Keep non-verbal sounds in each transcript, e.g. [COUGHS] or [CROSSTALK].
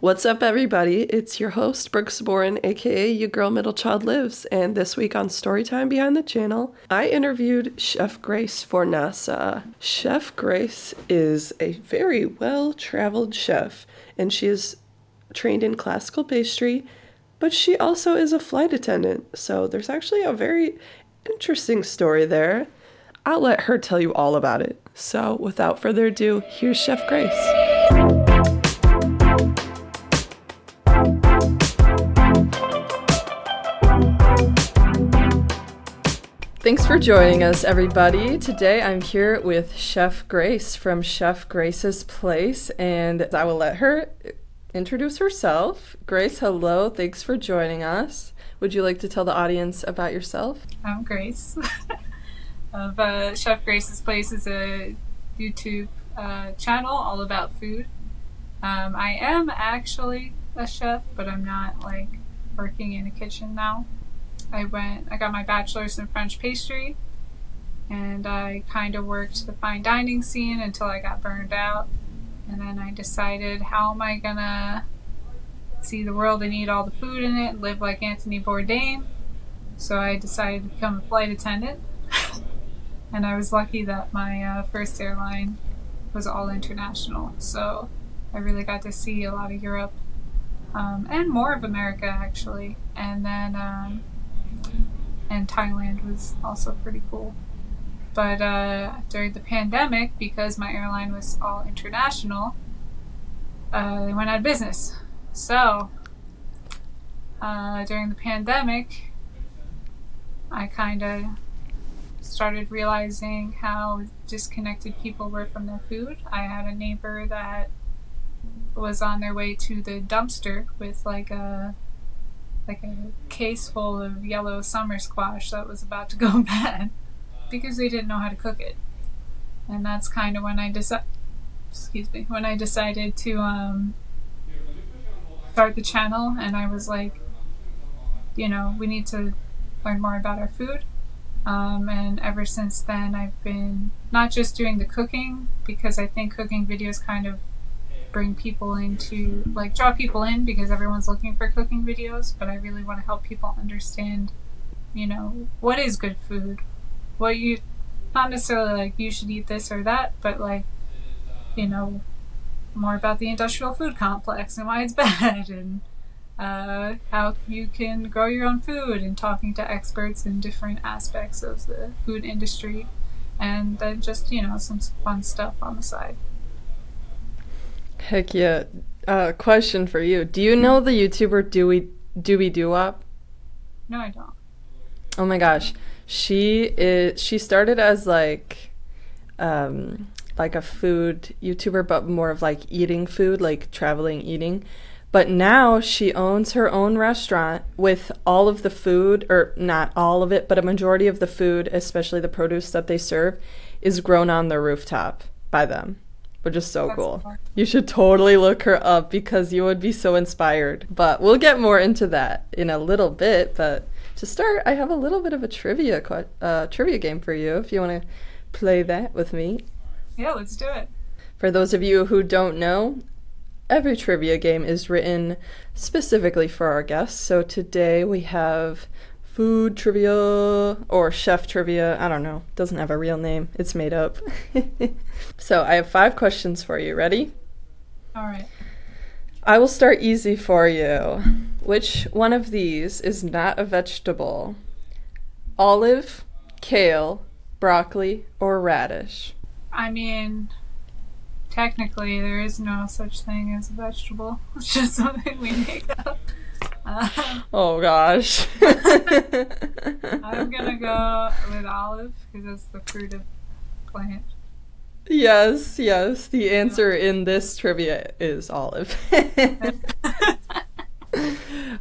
What's up, everybody? It's your host, Brooke Cyboran, aka Your Girl Middle Child Lives, and this week on Storytime Behind the Channel, I interviewed Chef Grace Fornasa. Chef Grace is a very well traveled chef, and she is trained in classical pastry, but she also is a flight attendant, so there's actually a very interesting story there. I'll let her tell you all about it. So, without further ado, here's Chef Grace. Thanks for joining us, everybody. Today I'm here with Chef Grace from Chef Grace's Place, and I will let her introduce herself. Grace, hello. Thanks for joining us. Would you like to tell the audience about yourself? I'm Grace. [LAUGHS] of uh, Chef Grace's Place is a YouTube uh, channel all about food. Um, I am actually a chef, but I'm not like working in a kitchen now. I went, I got my bachelor's in French pastry, and I kind of worked the fine dining scene until I got burned out. And then I decided, how am I gonna see the world and eat all the food in it, live like Anthony Bourdain? So I decided to become a flight attendant. [LAUGHS] and I was lucky that my uh, first airline was all international. So I really got to see a lot of Europe um, and more of America actually. And then um, and Thailand was also pretty cool. But uh, during the pandemic, because my airline was all international, uh, they went out of business. So uh, during the pandemic, I kind of started realizing how disconnected people were from their food. I had a neighbor that was on their way to the dumpster with like a like a case full of yellow summer squash that was about to go [LAUGHS] bad because they didn't know how to cook it. And that's kind of when I decided, excuse me, when I decided to um, start the channel, and I was like, you know, we need to learn more about our food. Um, and ever since then, I've been not just doing the cooking because I think cooking videos kind of bring people into like draw people in because everyone's looking for cooking videos but i really want to help people understand you know what is good food. What you not necessarily like you should eat this or that but like you know more about the industrial food complex and why it's [LAUGHS] bad and uh, how you can grow your own food and talking to experts in different aspects of the food industry. And then just you know some fun stuff on the side Heck yeah. Uh, question for you. Do you know the YouTuber Dewey Dewey Doo-Wop? No, I don't. Oh my gosh. She is she started as like um like a food YouTuber but more of like eating food, like traveling eating. But now she owns her own restaurant with all of the food, or not all of it, but a majority of the food, especially the produce that they serve, is grown on the rooftop by them which is so cool. cool. You should totally look her up because you would be so inspired. But we'll get more into that in a little bit. But to start, I have a little bit of a trivia uh, trivia game for you if you want to play that with me. Yeah, let's do it. For those of you who don't know, every trivia game is written specifically for our guests. So today we have food trivia or chef trivia. I don't know. Doesn't have a real name. It's made up. [LAUGHS] so I have five questions for you. Ready? All right. I will start easy for you. Which one of these is not a vegetable? Olive, kale, broccoli, or radish? I mean, technically, there is no such thing as a vegetable. [LAUGHS] It's just something we make up. [LAUGHS] oh gosh. I'm gonna go with olive because that's the fruit of plant. Yes, yes. The answer in this trivia is olive. [LAUGHS]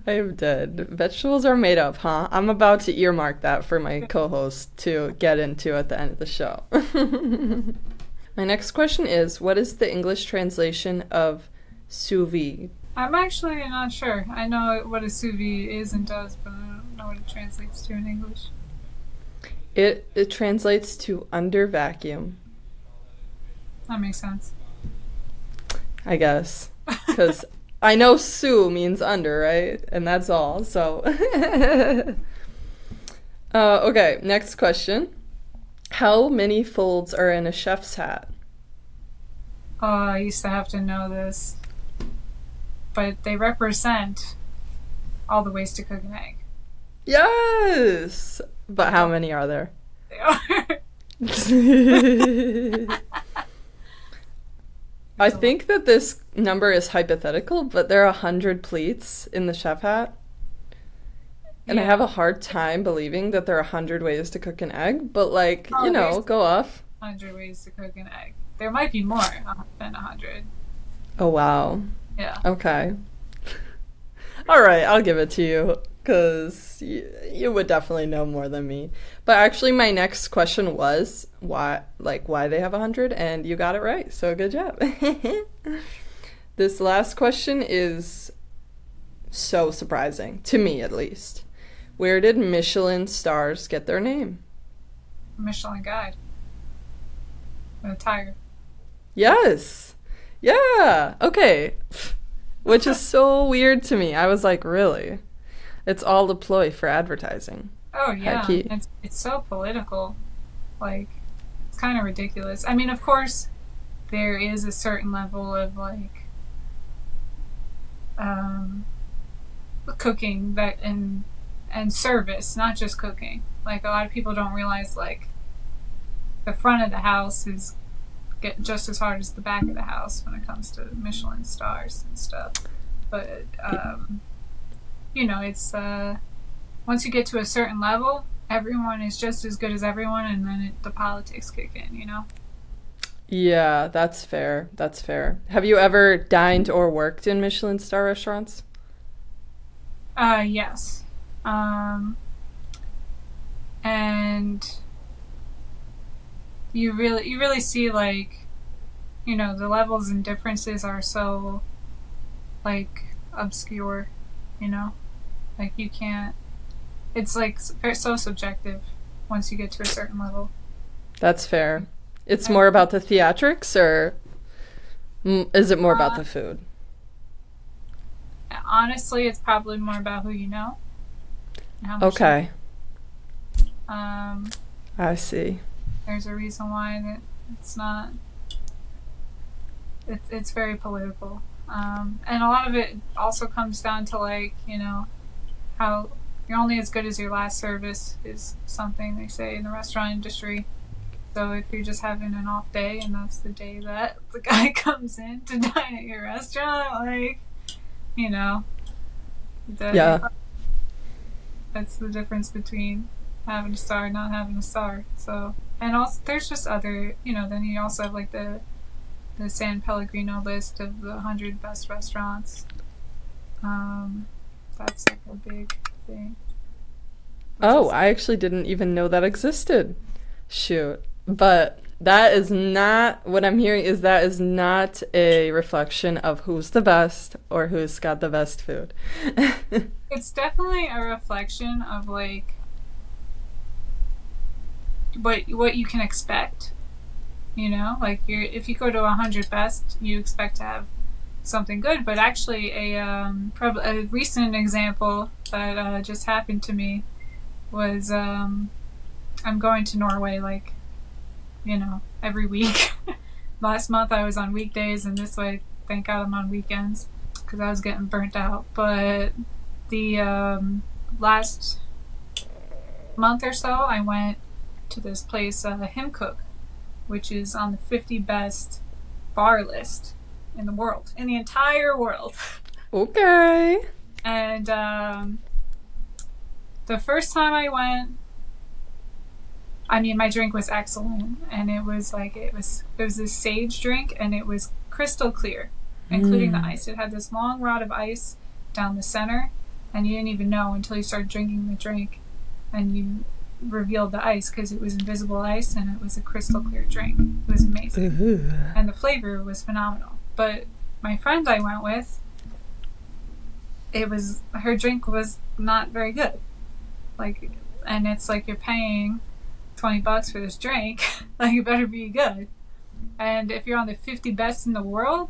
I am dead. Vegetables are made up, huh? I'm about to earmark that for my co host to get into at the end of the show. [LAUGHS] my next question is What is the English translation of sous vide? I'm actually not sure. I know what a sous vide is and does, but I don't know what it translates to in English. It it translates to under vacuum. That makes sense. I guess [LAUGHS] because I know sous means under, right? And that's all. So, [LAUGHS] uh, okay, next question. How many folds are in a chef's hat? Oh, I used to have to know this. But they represent all the ways to cook an egg. Yes! But how many are there? They are. [LAUGHS] I think that this number is hypothetical, but there are a hundred pleats in the chef hat. And I have a hard time believing that there are a hundred ways to cook an egg, but like, Oh, you know, go off. 100 ways to cook an egg. There might be more uh, than 100. Oh wow. Yeah. Okay. All right, I'll give it to you because you, you would definitely know more than me. But actually, my next question was why, like, why they have a hundred, and you got it right. So good job. [LAUGHS] this last question is so surprising to me, at least. Where did Michelin stars get their name? Michelin Guide. A tiger. Yes. Yeah. Okay. Which is so weird to me. I was like, really? It's all a ploy for advertising. Oh yeah, it's it's so political. Like it's kind of ridiculous. I mean, of course, there is a certain level of like um, cooking that and and service, not just cooking. Like a lot of people don't realize like the front of the house is get just as hard as the back of the house when it comes to Michelin stars and stuff. But um, you know, it's uh, once you get to a certain level, everyone is just as good as everyone, and then it, the politics kick in. You know. Yeah, that's fair. That's fair. Have you ever dined or worked in Michelin star restaurants? Uh, yes. Um, and you really, you really see like, you know, the levels and differences are so, like, obscure, you know? Like, you can't, it's like so subjective once you get to a certain level. That's fair. It's more about the theatrics, or is it more about the food? Honestly, it's probably more about who you know. you- Okay, Um, I see. There's a reason why that it's not it's it's very political um, and a lot of it also comes down to like you know how you're only as good as your last service is something they say in the restaurant industry so if you're just having an off day and that's the day that [LAUGHS] the guy comes in to [LAUGHS] dine at your restaurant like you know Yeah. that's the difference between having a star and not having a star. So, and also there's just other, you know. Then you also have like the the San Pellegrino list of the hundred best restaurants. Um, that's like a big thing. Oh, I actually didn't even know that existed. Shoot. But that is not what I'm hearing is that is not a reflection of who's the best or who's got the best food. [LAUGHS] it's definitely a reflection of like what what you can expect. You know, like you're if you go to a hundred best, you expect to have something good. But actually, a um, prob- a recent example that uh, just happened to me was um, I'm going to Norway like you know every week. [LAUGHS] Last month I was on weekdays, and this way, thank God I'm on weekends because I was getting burnt out. But the um, last month or so, I went to this place, uh, Himkok, which is on the 50 best bar list in the world, in the entire world. [LAUGHS] okay. And um, the first time I went, I mean, my drink was excellent, and it was like it was it was this sage drink, and it was crystal clear, including the Mm. ice. It had this long rod of ice down the center, and you didn't even know until you started drinking the drink, and you revealed the ice because it was invisible ice, and it was a crystal clear drink. It was amazing Ooh. and the flavor was phenomenal. But my friend I went with, it was her drink was not very good. Like, and it's like you're paying twenty bucks for this drink, [LAUGHS] like it better be good. And if you're on the fifty best in the world,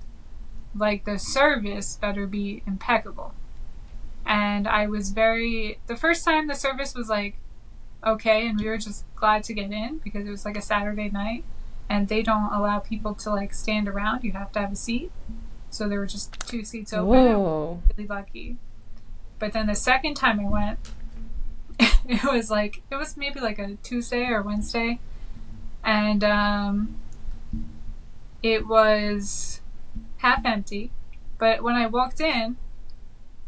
like the service better be impeccable. And I was very the first time the service was like okay and we were just glad to get in because it was like a Saturday night and they don't allow people to like stand around. You have to have a seat. So there were just two seats open. Whoa. Really lucky. But then the second time I went, [LAUGHS] it was like it was maybe like a Tuesday or Wednesday, and um, it was half empty. But when I walked in,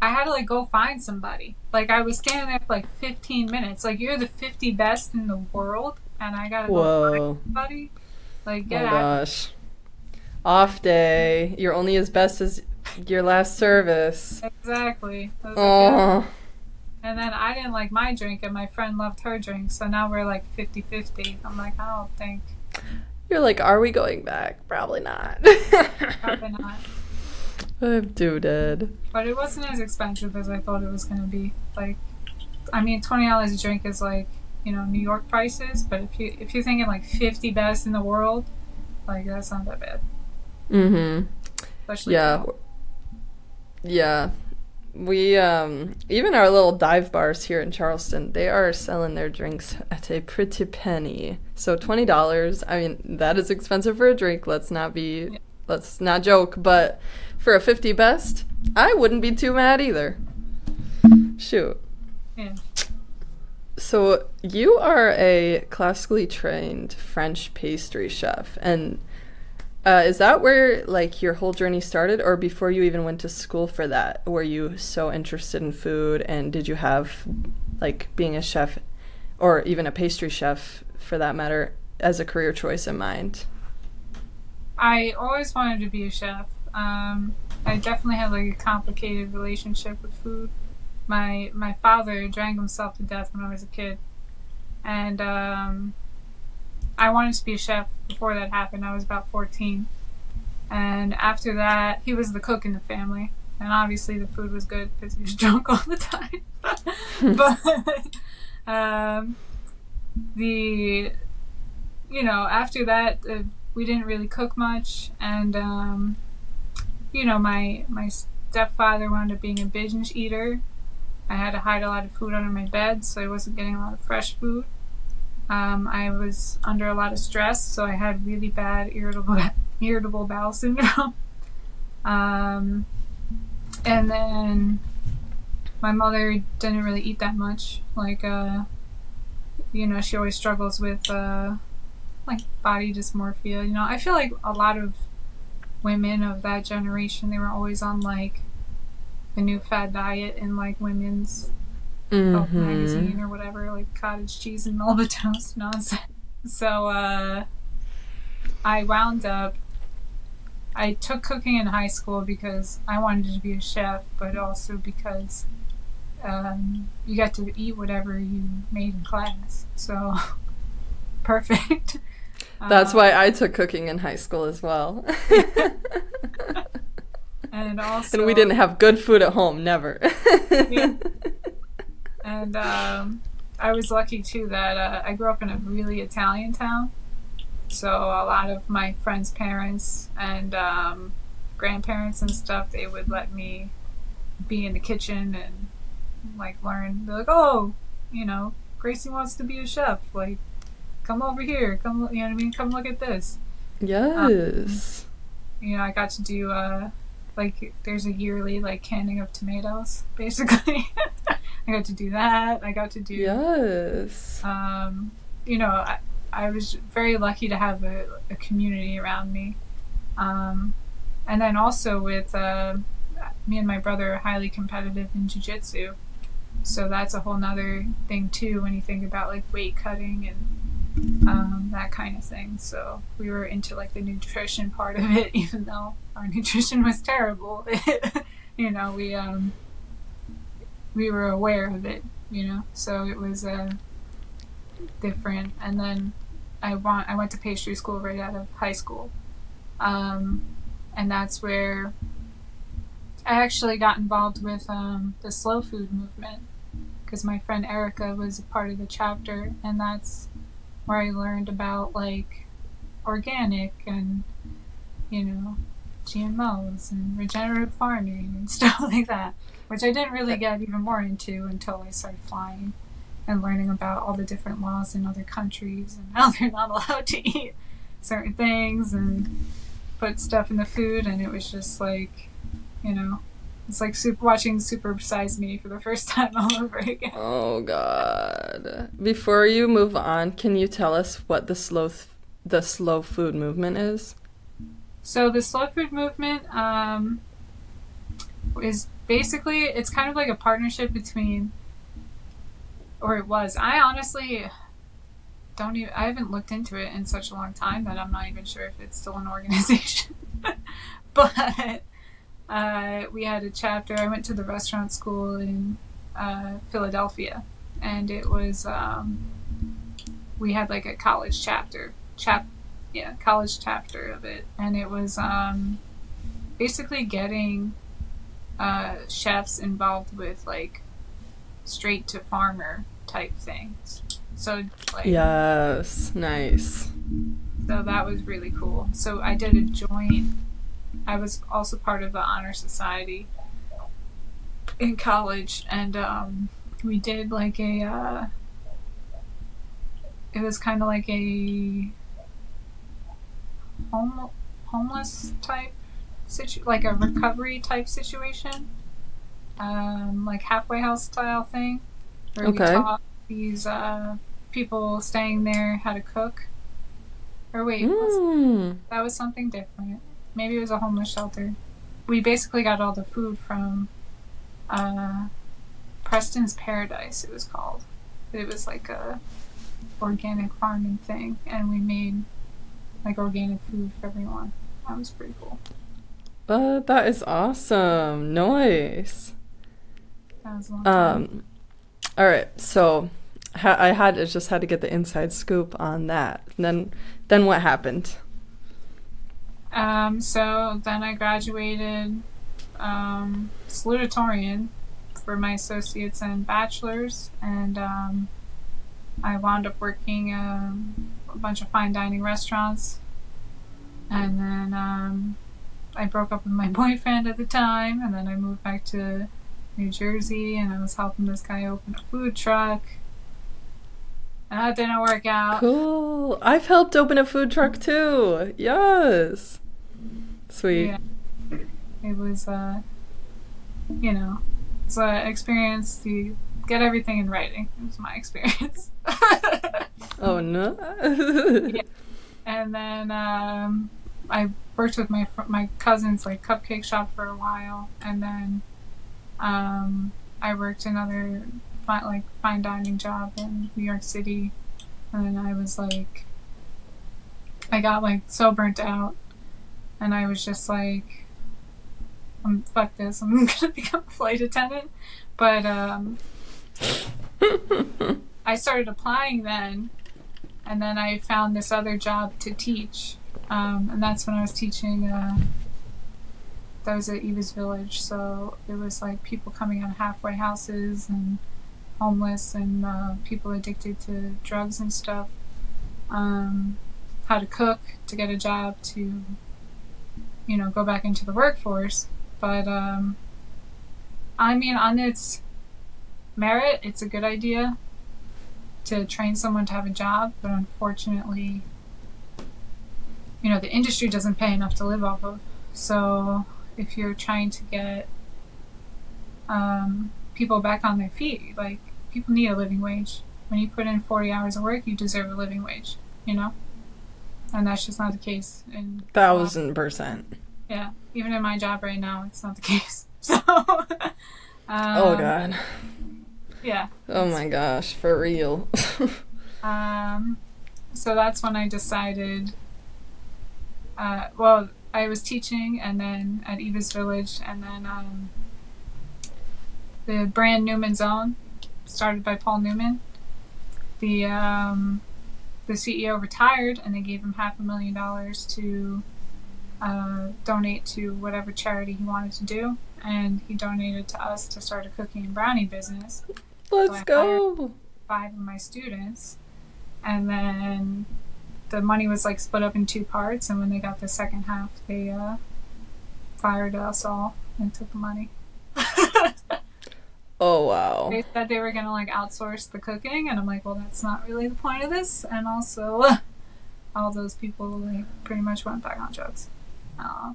I had to like go find somebody. Like I was standing there for like 15 minutes. Like you're the 50 best in the world, and I gotta go Whoa. find somebody. Like Oh get out. gosh. Off day. You're only as best as your last service. Exactly. Was like. Oh. And then I didn't like my drink, and my friend loved her drink. So now we're like 50 50. I'm like, I don't think. You're like, are we going back? Probably not. [LAUGHS] Probably not. I'm too dead. But it wasn't as expensive as I thought it was going to be. Like, I mean, $20 a drink is like, you know, New York prices. But if, you, if you're thinking like 50 best in the world, like, that's not that bad. Mm-hmm. Especially Yeah. now. Yeah. We um even our little dive bars here in Charleston, they are selling their drinks at a pretty penny. So twenty dollars, I mean, that is expensive for a drink. Let's not be Yeah. Let's not joke, but for a fifty best, I wouldn't be too mad either. Shoot. Yeah. So you are a classically trained French pastry chef, and uh, is that where like your whole journey started, or before you even went to school for that? Were you so interested in food, and did you have like being a chef, or even a pastry chef for that matter, as a career choice in mind? I always wanted to be a chef. Um, I definitely had like a complicated relationship with food. My my father drank himself to death when I was a kid, and um, I wanted to be a chef before that happened. I was about fourteen, and after that, he was the cook in the family, and obviously the food was good because he was [LAUGHS] drunk all the time. [LAUGHS] but um, the you know after that. Uh, we didn't really cook much and um, you know my my stepfather wound up being a binge eater. I had to hide a lot of food under my bed so i wasn't getting a lot of fresh food. Um, i was under a lot of stress so i had really bad irritable [LAUGHS] irritable bowel syndrome. [LAUGHS] Um, and then my mother didn't really eat that much. Like uh, you know she always struggles with uh, like body dysmorphia. You know, I feel like a lot of women of that generation, they were always on like the new fad diet in like women's Mm-hmm. magazine or whatever, like cottage cheese and [LAUGHS] Melba toast nonsense. So uh, I wound up. I took cooking in high school because I wanted to be a chef, but also because um, you got to eat whatever you made in class. So [LAUGHS] perfect. That's Um, why I took cooking in high school as well. [LAUGHS] And also, and we didn't have good food at home, never. Yeah. [LAUGHS] And um, I was lucky too that uh, I grew up in a really Italian town. So a lot of my friends' parents and um, grandparents and stuff, they would let me be in the kitchen and like learn. They're like, oh, you know, Gracie wants to be a chef. Like, come over here. Come, you know what I mean? Come look at this. yes. You know, I got to do uh, like there's a yearly like canning of tomatoes, [LAUGHS] basically. I got to do that. I got to do Yes. um, you know, I, I was very lucky to have a, a community around me. Um, and then also with uh, me and my brother are highly competitive in jiu-jitsu. So that's a whole nother thing too when you think about like weight cutting and um, that kind of thing. So we were into like the nutrition part of it, [LAUGHS] even though our nutrition was terrible. [LAUGHS] you know, we um, we were aware of it. You know, so it was uh, different. And then I want I went to pastry school right out of high school, um, and that's where I actually got involved with um, the slow food movement because my friend Erica was a part of the chapter, and that's where I learned about like organic and you know GMOs and regenerative farming and [LAUGHS] stuff like that, which I didn't really get even more into until I started flying and learning about all the different laws in other countries and [LAUGHS] how they're not allowed to eat certain things and put stuff in the food. And it was just like, you know, it's like super, watching Super Size Me for the first [LAUGHS] time all over again. Oh God! Before you move on, can you tell us what the slow th- the slow food movement is? So the slow food movement um, is basically it's kind of like a partnership between, or it was. I honestly don't even. I haven't looked into it in such a long time that I'm not even sure if it's still an [LAUGHS] organization. but uh, we had a chapter. I went to the restaurant school in uh, Philadelphia, and it was um, we had like a college chapter, chap, yeah, college chapter of it, and it was um, basically getting uh, chefs involved with like straight to farmer type things. So like Yes, nice. so that was really cool. So I did a joint. I was also part of the honor society in college, and um, we did like a. Uh, it was kind of like a home homeless type situ like a recovery type situation, um, like halfway house style thing, where we taught these uh, people staying there how to cook. Or wait, Mm. that was something different. Maybe it was a homeless shelter. We basically got all the food from uh, Preston's Paradise. It was called. It was like a organic farming thing, and we made like organic food for everyone. That was pretty cool. Uh, that is awesome. Nice. That was a long time. Um, all right. So, ha- I had I just had to get the inside scoop on that. And then, then what happened? Um, so then I graduated um, salutatorian for my associates and bachelors, and um, I wound up working um, a bunch of fine dining restaurants. And then um, I broke up with my [LAUGHS] boyfriend at the time, and then I moved back to New Jersey, and I was helping this guy open a food truck. And that didn't work out. Cool. I've helped open a food truck too. Yes. Sweet. Yeah. It was, uh, you know, it's an experience. to get everything in writing. It was my [LAUGHS] experience. Oh no. [LAUGHS] Yeah. and then um, I worked with my fr- my cousin's like cupcake shop for a while, and then um, I worked another fi- like fine dining job in New York City, and then I was like, I got like so burnt out, and I was just like, um, fuck this, I'm [LAUGHS] gonna become a flight attendant, but um, [LAUGHS] I started applying then, and then I found this other job to teach, um, and that's when I was teaching. Uh, that was at Eva's Village, so it was like people coming out of halfway houses and homeless and uh, people addicted to drugs and stuff. Um, how to cook to get a job to, you know, go back into the workforce. But um, I mean, on its merit, it's a good idea to train someone to have a job, but unfortunately, you know, the industry doesn't pay enough to live off of. So if you're trying to get um, people back on their feet, like people need a living wage. When you put in 40 hours of work, you deserve a living wage, you know? And that's just not the case. And Thousand percent. yeah, even in my job right now, it's not the [LAUGHS] case. So, [LAUGHS] um, Oh god. yeah. Oh my gosh, for real. [LAUGHS] Um, so that's when I decided. Uh, well, I was teaching, and then at Eva's Village, and then um, the brand Newman's Own, started by Paul Newman. The um, the CEO retired, and they gave him half a million dollars to uh, donate to whatever charity he wanted to do, and he donated to us to start a cookie and brownie business Let's go. five of my students and then the money was like split up in two parts and when they got the second half they uh fired us all and took the money. [LAUGHS] Oh wow. They said they were gonna like outsource the cooking, and I'm like, well, that's not really the point of this. And also, [LAUGHS] all those people like pretty much went back on drugs. Uh,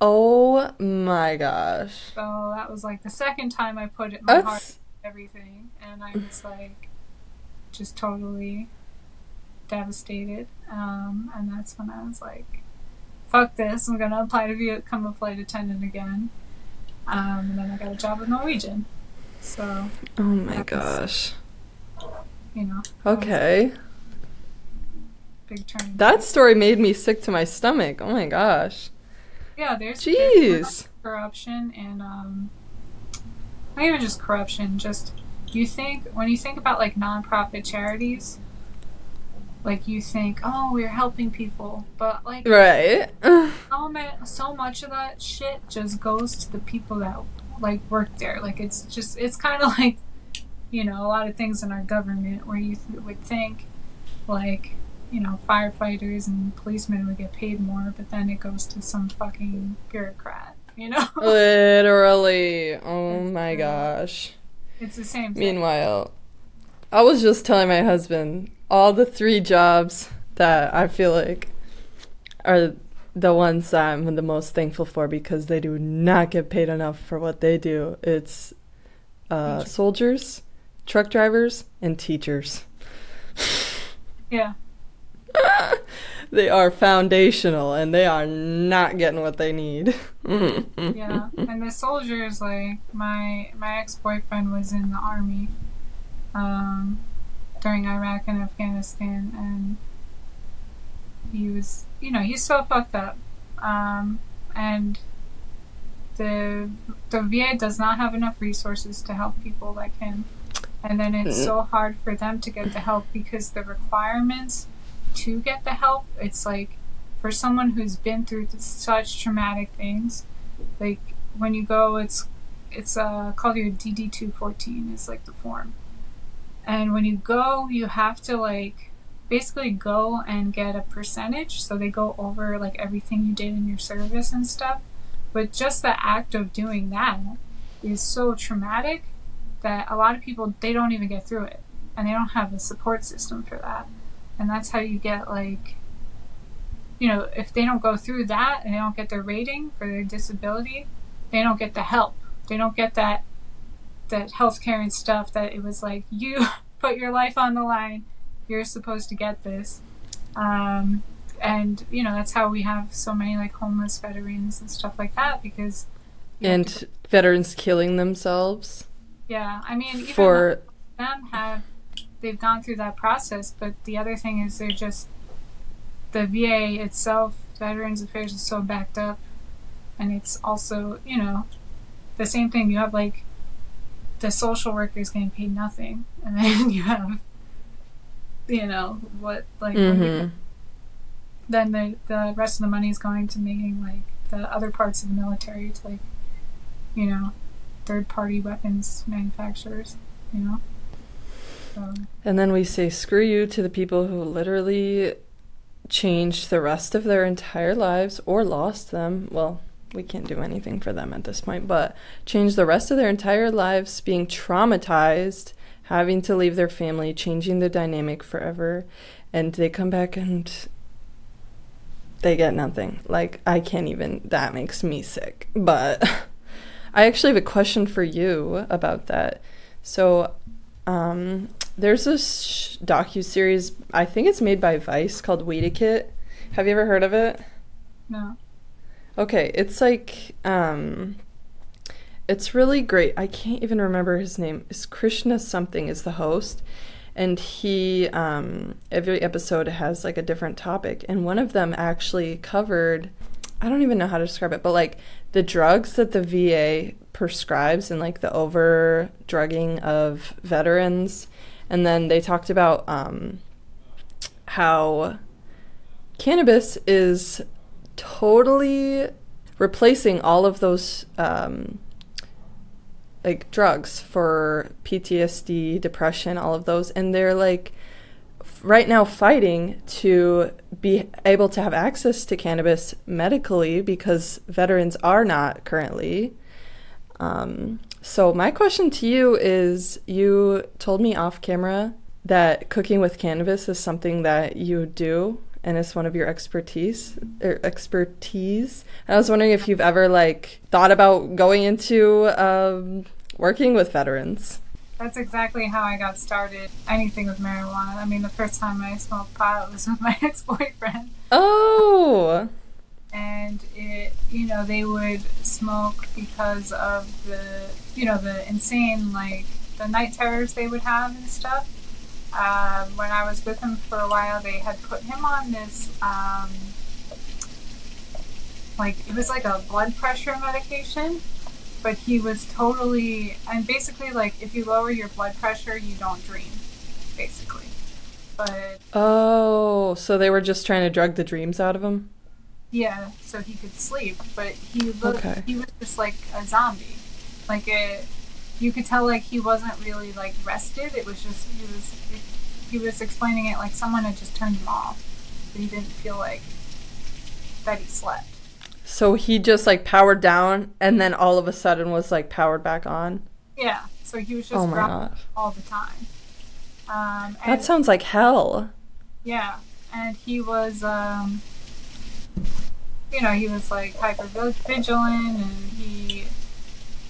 Oh my gosh. so that was like the second time I put it in my heart That's into everything, and I was like, just totally devastated. Um, and that's when I was like, fuck this, I'm gonna apply to become a flight attendant again. Um, and then I got a job with Norwegian. So oh my gosh. you know, that was a Okay. big turn. That story made me sick to my stomach. Oh my gosh. Yeah, there's, there's corruption and um, not even just corruption. Just you think when you think about like nonprofit charities, like you think, oh, we're helping people, but like Right. so, so much of that shit just goes to the people that like work there. Like it's just it's kind of [LAUGHS] like you know a lot of things in our government where you th- would think like you know firefighters and policemen would get paid more, but then it goes to some fucking bureaucrat. You know, [LAUGHS] Literally. Oh It's my gosh. it's the same thing. Meanwhile, I was just telling my husband all the three jobs that I feel like are the ones I'm the most thankful for because they do not get paid enough for what they do. It's uh, soldiers, truck drivers, and teachers. Yeah, [LAUGHS] they are foundational and they are not getting what they need. [LAUGHS] yeah. And the soldiers, like my my ex boyfriend was in the army um, during Iraq and Afghanistan, and he was, you know, he's so fucked up. Um, and the the VA does not have enough resources to help people like him. And then it's so hard for them to get the help because the requirements to get the help, it's like for someone who's been through such traumatic things, like when you go, it's it's uh, called your DD two fourteen is like the form, and when you go, you have to like basically go and get a percentage. So they go over like everything you did in your service and stuff. But just the act of doing that is so traumatic that a lot of people they don't even get through it, and they don't have a support system for that. And that's how you get like you know, if they don't go through that and they don't get their rating for their disability, they don't get the help. They don't get that that healthcare and stuff that it was like you [LAUGHS] put your life on the line. You're supposed to get this. Um, and you know that's how we have so many like homeless veterans and stuff like that because you have to- and veterans killing themselves yeah, I mean even for them have they've gone through that process, but the other thing is they're just the VA itself, Veterans Affairs is so backed up, and it's also you know the same thing. You have like the social workers getting paid nothing, [LAUGHS] and then you have you know what like Mhm. then the the rest of the money is going to making like the other parts of the military to like you know third party weapons manufacturers you know so And then we say screw you to the people who literally changed the rest of their entire lives or lost them. Well, we can't do anything for them at this point, but changed the rest of their entire lives being traumatized, having to leave their family, changing the dynamic forever, and they come back and they get nothing. Like I can't even that makes me sick. But [LAUGHS] I actually have a question for you about that. So um, there's this docu series. I think it's made by Vice called Weediquette. Have you ever heard of it? no Okay, it's like um, it's really great. I can't even remember his name. Is Krishna something is the host, and he um, every episode has like a different topic, and one of them actually covered. I don't even know how to describe it, but like the drugs that the VA prescribes and like the over drugging of veterans, and then they talked about um, how cannabis is totally replacing all of those um, like drugs for PTSD, depression, all of those, and they're like right now fighting to be able to have access to cannabis medically because veterans are not currently. Um, so, my question to you is you told me off camera that cooking with cannabis is something that you do and it's one of your expertise er, expertise. I was wondering if you've ever like thought about going into um, working with veterans. That's exactly how I got started. Anything with marijuana. I mean, the first time I smoked pot was with [LAUGHS] my ex boyfriend. Oh. And it, you know, they would smoke because of the, you know, the insane like the night terrors they would have and stuff. Um, when I was with him for a while, they had put him on this, um, like it was like a blood pressure medication but he was totally and basically like if you lower your blood pressure you don't dream basically. But oh so they were just trying to drug the dreams out of him? Yeah so he could sleep but he looked okay. he was just like a zombie. Like it you could tell like he wasn't really like rested. It was just he was he was explaining it like someone had just turned him off but he didn't feel like that he slept so he just like powered down and then all of a sudden was like powered back on. Yeah. So he was just oh my God. all the time. Um, that sounds like hell. Yeah, and he was, um, you know, he was like hyper vigilant, and he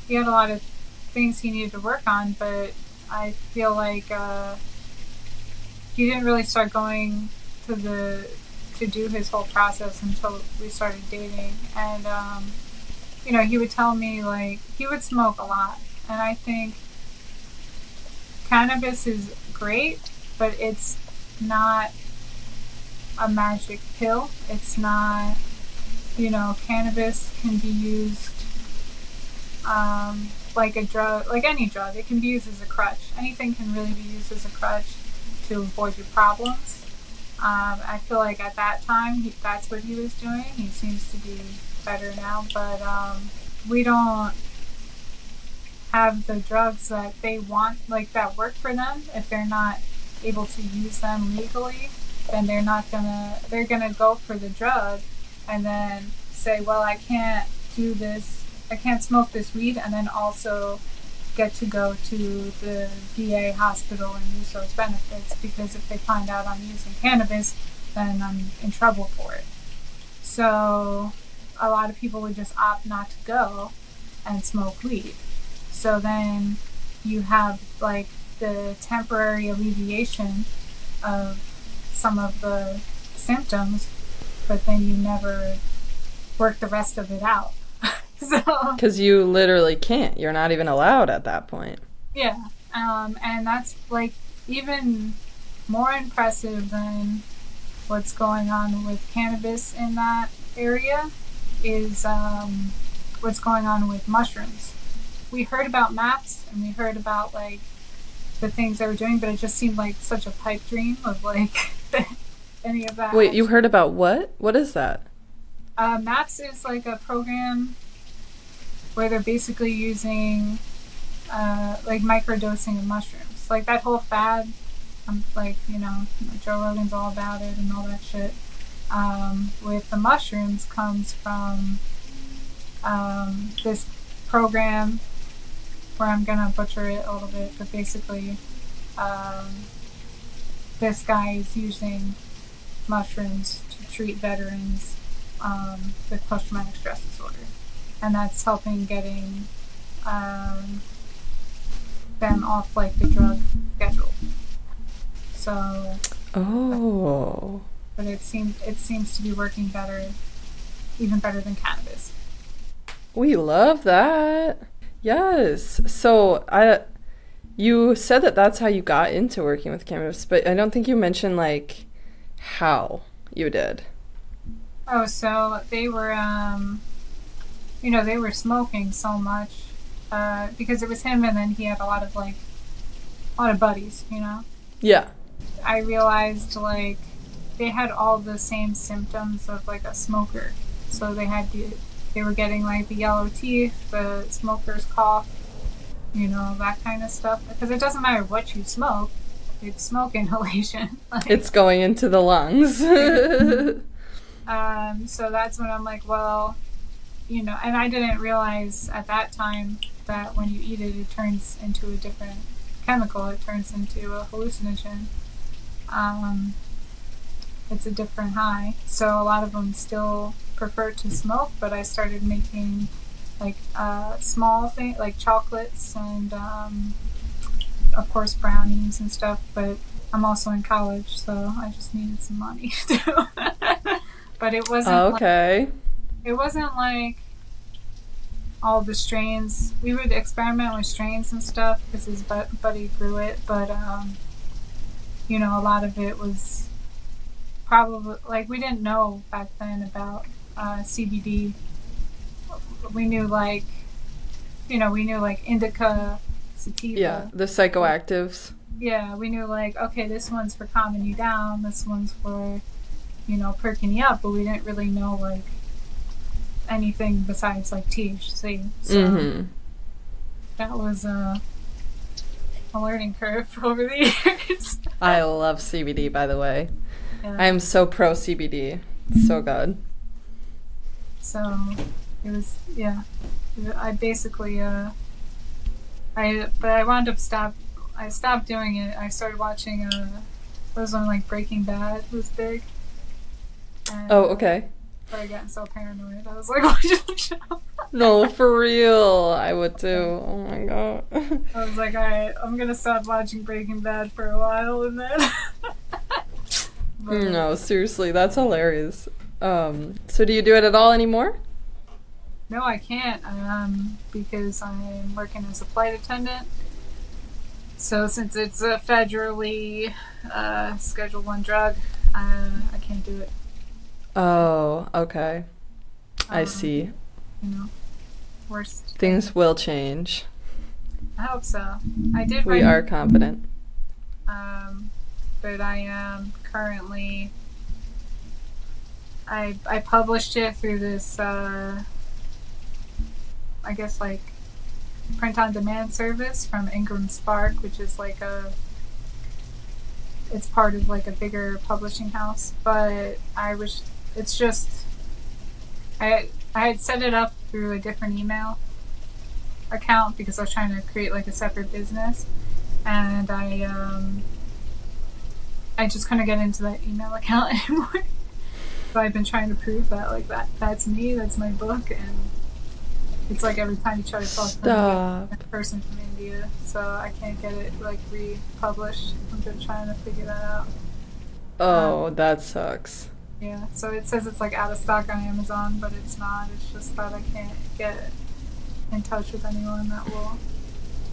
he had a lot of things he needed to work on. But I feel like uh, he didn't really start going to the to do his whole process until we started dating. And, um, you know, he would tell me, like, he would smoke a lot. And I think cannabis is great, but it's not a magic pill. It's not, you know, cannabis can be used um, like a drug, like any drug. It can be used as a crutch. Anything can really be used as a crutch to avoid your problems. Um, I feel like at that time he, that's what he was doing. He seems to be better now, but um, we don't have the drugs that they want, like that work for them. If they're not able to use them legally, then they're not gonna. They're gonna go for the drug, and then say, "Well, I can't do this. I can't smoke this weed," and then also get to go to the VA hospital and use those benefits because if they find out I'm using cannabis, then I'm in trouble for it. So a lot of people would just opt not to go and smoke weed. So then you have like the temporary alleviation of some of the symptoms, but then you never work the rest of it out. [LAUGHS] so because you literally can't. You're not even allowed at that point. Yeah, um, and that's like even more impressive than what's going on with cannabis in that area is um, what's going on with mushrooms. We heard about MAPS and we heard about like the things they were doing, but it just seemed like such a pipe dream of like [LAUGHS] any of that. Wait, you heard about what? What is that? Uh, MAPS is like a program where they're basically using uh, like microdosing of mushrooms. Like that whole fad, um, like you know, Joe Rogan's all about it and all that shit. Um, with the mushrooms comes from um, this program where I'm gonna butcher it a little bit, but basically, um, this guy is using mushrooms to treat veterans um, with post traumatic stress and that's helping getting um, them off like the drug schedule. So. Oh. But it seems it seems to be working better, even better than cannabis. We love that. Yes. So I, you said that that's how you got into working with cannabis, but I don't think you mentioned like how you did. Oh, so they were um you know, they were smoking so much uh, because it was him, and then he had a lot of like a lot of buddies, you know. Yeah. I realized like they had all the same symptoms of like a smoker, so they had the they were getting like the yellow teeth, the smoker's cough, you know, that kind of stuff. Because it doesn't matter what you smoke, it's smoke inhalation. [LAUGHS] like, It's going into the lungs. [LAUGHS] Um, so that's when I'm like, well, you know, and I didn't realize at that time that when you eat it, it turns into a different chemical. It turns into a hallucinogen. Um, it's a different high. So a lot of them still prefer to smoke, but I started making like uh, small things like chocolates and um, of course brownies and stuff. But I'm also in college, so I just needed some money [LAUGHS] [LAUGHS] but it wasn't like, okay. It wasn't like all the strains. We would experiment with strains and stuff because his bu- buddy grew it, but um, you know, a lot of it was probably like we didn't know back then about uh, CBD. We knew like, you know, we knew like indica, sativa. Yeah, the psychoactives. Yeah, we knew like, okay, this one's for calming you down, this one's for, you know, perking you up, but we didn't really know like anything besides like THC. So Mhm. that was uh, a learning curve [LAUGHS] over the years. I love CBD, by the way. Yeah. I am so pro CBD. It's so good. So it was yeah. I basically uh I but I wound up stop I stopped doing it. I started watching uh it was when like Breaking Bad was big. And, Oh, uh, okay. Started getting so paranoid. I was like watching the show. No, for real. I would too. Oh my god. I was like, alright, I'm gonna stop watching Breaking Bad for a while and then [LAUGHS] no, seriously, that's hilarious. Um, so do you do it at all anymore? No, I can't, um, because I'm working as a flight attendant. So since it's a federally uh, Schedule One drug, uh, I can't do it. Oh, okay. I Um, see. You know, worst. Things will change. I hope so. I did. We are confident. um, but I am currently. I I published it through this. Uh, I guess like print on demand service from Ingram Spark, which is like a. It's part of like a bigger publishing house, but I was. It's just. I I had set it up through a different email account because I was trying to create like a separate business and I um I just couldn't get into that email [LAUGHS] account anymore. so I've been trying to prove that like that that's me, that's my book and it's like every time you try to talk to a person from India, so I can't get it like republished. I'm just trying to figure that out. Oh, that sucks. Yeah, so it says it's like out of stock on Amazon, but it's not. It's just that I can't get in touch with anyone that will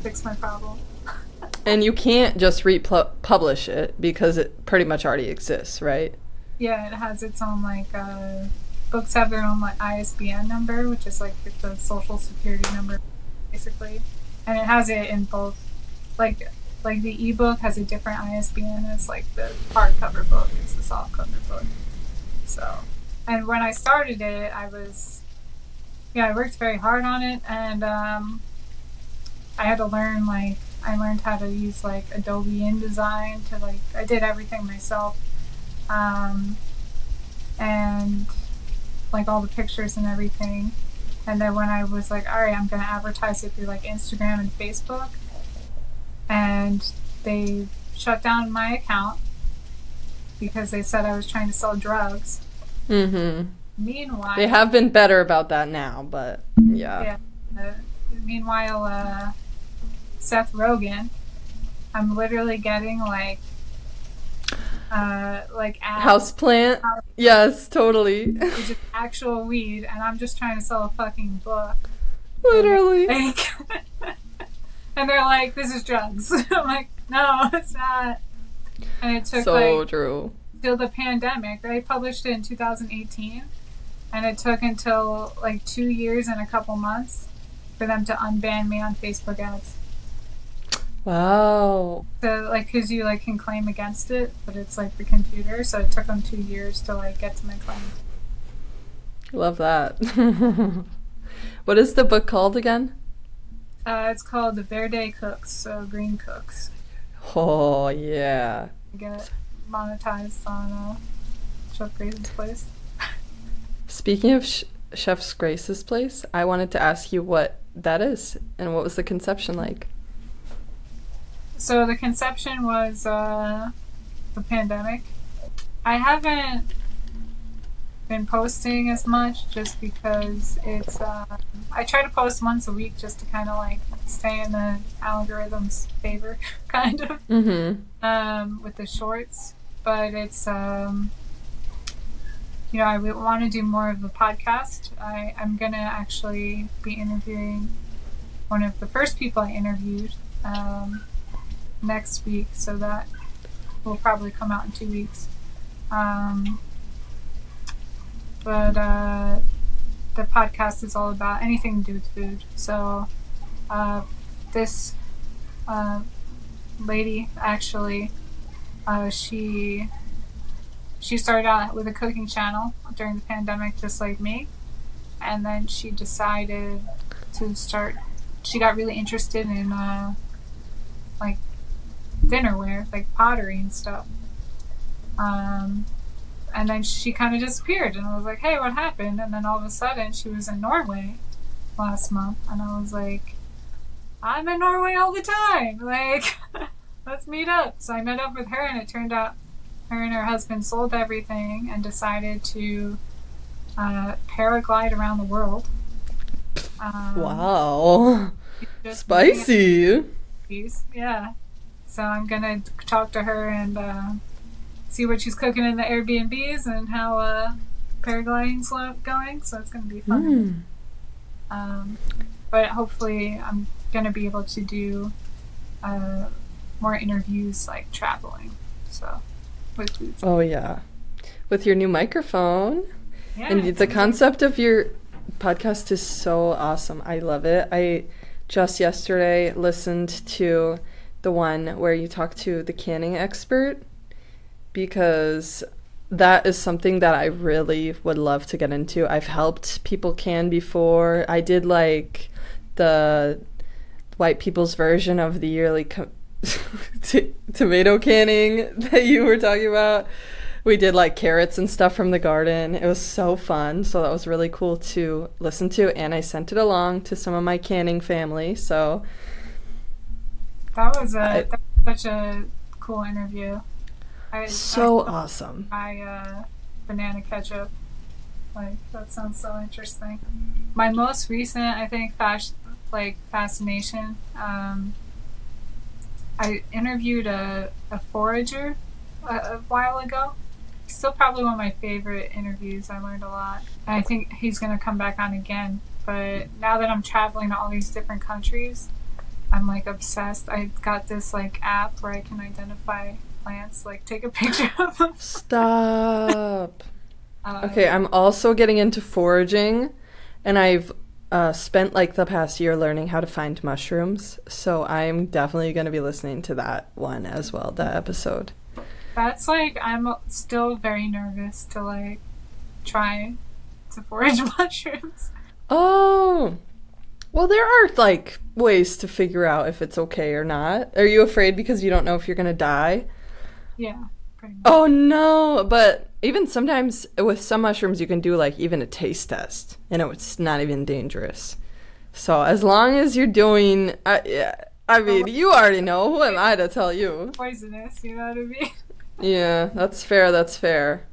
fix my problem. [LAUGHS] And you can't just republish it because it pretty much already exists, right? Yeah, it has its own like uh, books have their own like ISBN number, which is like the social security number, basically, and it has it in both. Like like the ebook has a different ISBN as like the hardcover book is the softcover book. So, and when I started it, I was yeah, I worked very hard on it, and um, I had to learn like I learned how to use like Adobe InDesign to like I did everything myself um, and like all the pictures and everything. And then when I was like, all right, I'm to advertise it through like Instagram and Facebook, and they shut down my account because they said I was trying to sell drugs. Mm-hmm. Meanwhile, They have been better about that now, but yeah. Yeah. Uh, meanwhile, uh, Seth Rogen, I'm literally getting like, uh, like House plant? Yes, totally. which is actual weed, and I'm just trying to sell a fucking book. Literally. [LAUGHS] [LAUGHS] And they're like, "This is drugs." [LAUGHS] I'm like, "No, it's not." And it took So like true. till the pandemic. They published it in 2018, and it took until like two years and a couple months for them to unban me on Facebook ads. Wow. So like, cause you like can claim against it, but it's like the computer. So it took them two years to like get to my claim. Love that. [LAUGHS] what is the book called again? Uh, it's called The Verde Cooks, so green cooks. Oh yeah. get monetized on uh, Chef Grace's place. Speaking of Sh- Chef's Grace's place, I wanted to ask you what that is and what was the conception like. So the conception was uh, the pandemic. I haven't been posting as much just because it's. Um, I try to post once a week just to kind of like stay in the algorithm's favor, [LAUGHS] kind of, Mm-hmm. um, with the shorts. But it's. Um, you know, I want to do more of the podcast. I, I'm going to actually be interviewing one of the first people I interviewed um, next week, so that will probably come out in two weeks. Um, but uh, the podcast is all about anything to do with food. So uh, this uh, lady actually, uh, she she started out with a cooking channel during the pandemic, just like me, and then she decided to start. She got really interested in uh, like dinnerware, like pottery and stuff. Um, and then she kind of disappeared, and I was like, "Hey, what happened?" And then all of a sudden, she was in Norway last month, and I was like, "I'm in Norway all the time. [LAUGHS] Like, let's meet up." So I met up with her, and it turned out her and her husband sold everything and decided to uh, paraglide around the world. Um, Wow. Spicy. Yeah. So I'm gonna talk to her and uh, see what she's cooking in the Airbnbs and how uh, paragliding's going. So it's gonna be fun. Mm. Um, but hopefully, I'm gonna be able to do uh, more interviews like traveling. So with food. Oh yeah. With your new microphone. Yeah, And the concept of your podcast is so awesome. I love it. I just yesterday listened to the one where you talk to the canning expert because that is something that I really would love to get into. I've helped people can before. I did like the white people's version of the yearly co- [LAUGHS] t- tomato canning that you were talking about. We did like carrots and stuff from the garden. It was so fun. So that was really cool to listen to. And I sent it along to some of my canning family. So That was a I- that was such a cool interview. I, so I, awesome. I uh, banana ketchup. Like that sounds so interesting. My most recent, I think, fas- like fascination. Um, I interviewed a, a forager a, a while ago. Still, probably one of my favorite interviews. I learned a lot. And I think he's going to come back on again. But now that I'm traveling to all these different countries, I'm like obsessed. I got this like app where I can identify plants, like take a picture of them. Stop. Uh, [LAUGHS] Okay, I'm also getting into foraging, and I've uh, spent like the past year learning how to find mushrooms. So I'm definitely going to be listening to that one as well, that episode. That's like I'm still very nervous to like try to forage [LAUGHS] mushrooms. Oh, well, there are like ways to figure out if it's okay or not. Are you afraid because you don't know if you're going to die? Yeah, pretty much. Oh no, but even sometimes with some mushrooms you can do like even a taste test and it's not even dangerous. So as long as you're doing yeah, I mean, you already know. Who am I to tell you? poisonous. You know what I mean? [LAUGHS] Yeah, that's fair. That's fair.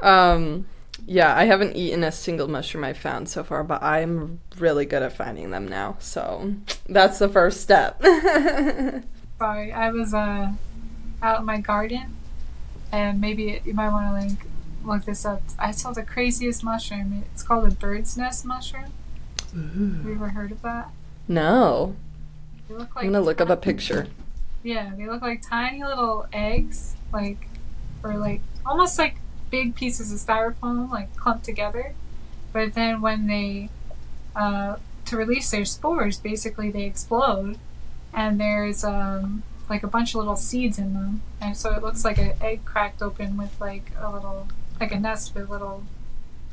Um yeah, I haven't eaten a single mushroom I've found so far, but I'm really good at finding them now. So that's the first step. [LAUGHS] Sorry, I was uh out in my garden, and maybe you might want to like look this up. I saw the craziest mushroom. It's called a bird's nest mushroom. Have you ever heard of that? no. They look like I'm gonna look up a picture. Yeah, they look like tiny little eggs, like, or like almost like big pieces of styrofoam, like clumped together. But then when they, uh, to release their spores, basically they explode, and there's um, like a bunch of little seeds in them, and so it looks like an egg cracked open with like a little, like a nest with little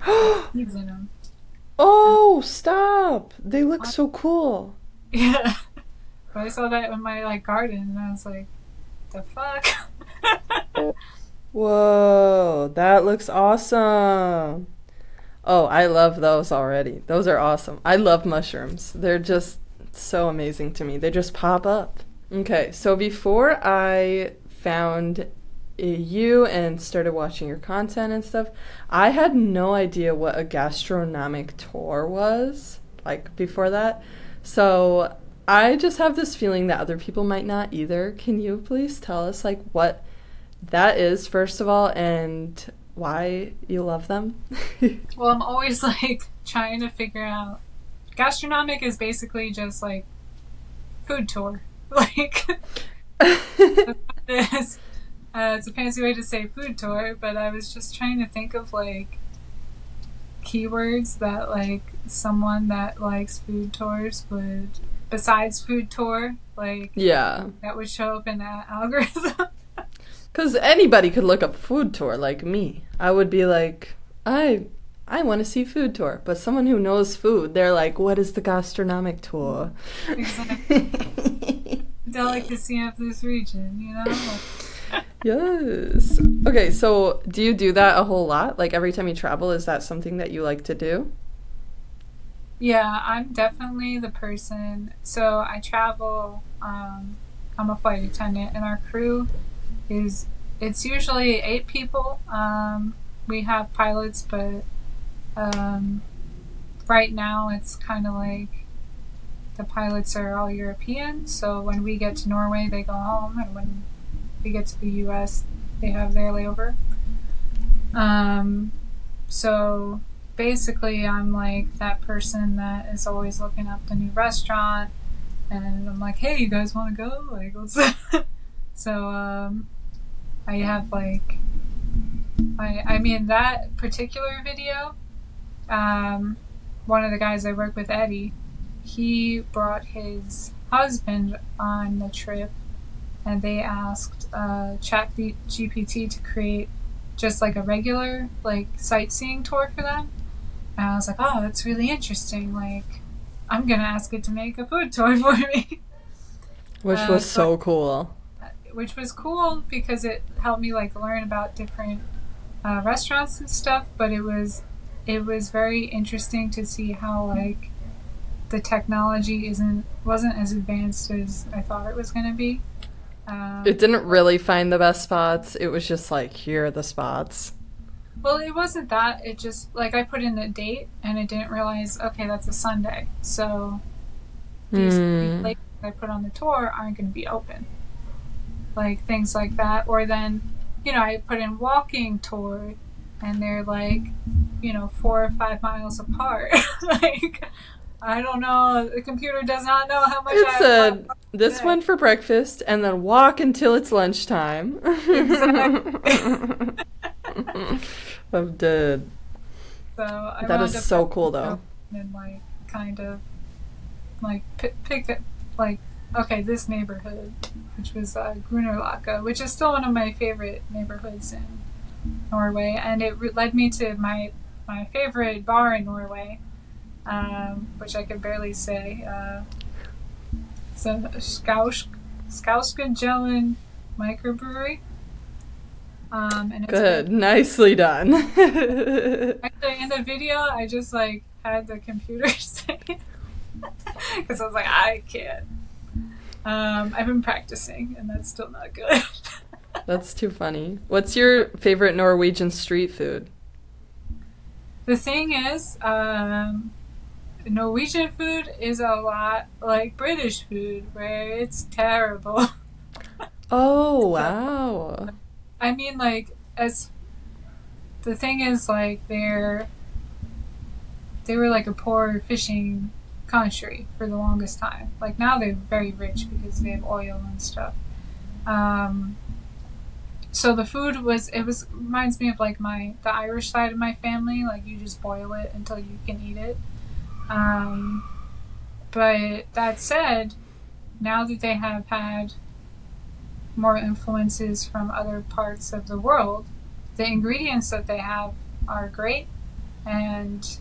[GASPS] seeds in them. Oh, stop! They look so cool. [LAUGHS] Yeah. But I saw that in my like garden, and I was like, the fuck? [LAUGHS] Whoa, that looks awesome. Oh, I love those already. Those are awesome. I love mushrooms. They're just so amazing to me. They just pop up. Okay, so before I found you and started watching your content and stuff, I had no idea what a gastronomic tour was like before that. So I just have this feeling that other people might not either. Can you please tell us like what that is first of all and why you love them? [LAUGHS] well, I'm always [LAUGHS] like trying to figure out gastronomic is basically just like food tour. [LAUGHS] Like it is. Uh, it's a fancy way to say food tour, but I was just trying to think of like keywords that like someone that likes food tours would besides food tour like yeah that would show up in that algorithm [LAUGHS] because anybody could look up food tour like me i would be like i i want to see food tour but someone who knows food they're like what is the gastronomic tour exactly. delicacy of this region you know yes. Okay, so do you do that a whole lot? Like every time you travel, is that something that you like to do? Yeah, I'm definitely the person. So I travel. Um, I'm a flight attendant, and our crew is it's usually eight people. Um, we have pilots, but um, right now it's kind of like the pilots are all European. So when we get to Norway, they go home, and when we get to the U.S., they have their layover. Um, so basically, I'm like that person that is always looking up the new restaurant, and I'm like, "Hey, you guys want to go?" [LAUGHS] Like, let's. [LAUGHS] so um, I have like, I I mean that particular video. Um, one of the guys I work with, Eddie, he brought his husband on the trip and they asked uh, Chat GPT to create just like a regular like sightseeing tour for them. And I was like, oh, that's really interesting. Like, I'm gonna ask it to make a food tour [LAUGHS] for me. Which uh, was so, so cool. Which was cool because it helped me like learn about different uh, restaurants and stuff. But it was it was very interesting to see how like the technology isn't wasn't as advanced as I thought it was gonna be. Um, it didn't really find the best spots. It was just like, here are the spots. Well, it wasn't that. It just, like, I put in the date and it didn't realize, okay, that's a Sunday. So these mm. places I put on the tour aren't going to be open. Like, things like that. Or then, you know, I put in walking tour and they're like, you know, four or five miles apart. [LAUGHS] like, I don't know. The computer does not know how much it I said. This today. one for breakfast, and then walk until it's lunchtime. I'm dead. [LAUGHS] So I that is so cool, though. And like, kind of, like pick, pick like, okay, this neighborhood, which was uh, Grünerløkka, which is still one of my favorite neighborhoods in Norway, and it led me to my my favorite bar in Norway um, which I could barely say. Uh, it's a Skausk, Jellen microbrewery. Um, and Good, been, nicely done. [LAUGHS] actually, in the video, I just like had the computer [LAUGHS] say because I was like, I can't. Um, I've been practicing, and that's still not good. [LAUGHS] that's too funny. What's your favorite Norwegian street food? The thing is, um, Norwegian food is a lot like British food, where it's terrible. [LAUGHS] Oh wow! I mean, like as the thing is, like they're they were like a poor fishing country for the longest time. Like now they're very rich because they have oil and stuff. Um, so the food was it was reminds me of like my the Irish side of my family. Like you just boil it until you can eat it. Um, but that said, now that they have had more influences from other parts of the world, the ingredients that they have are great, and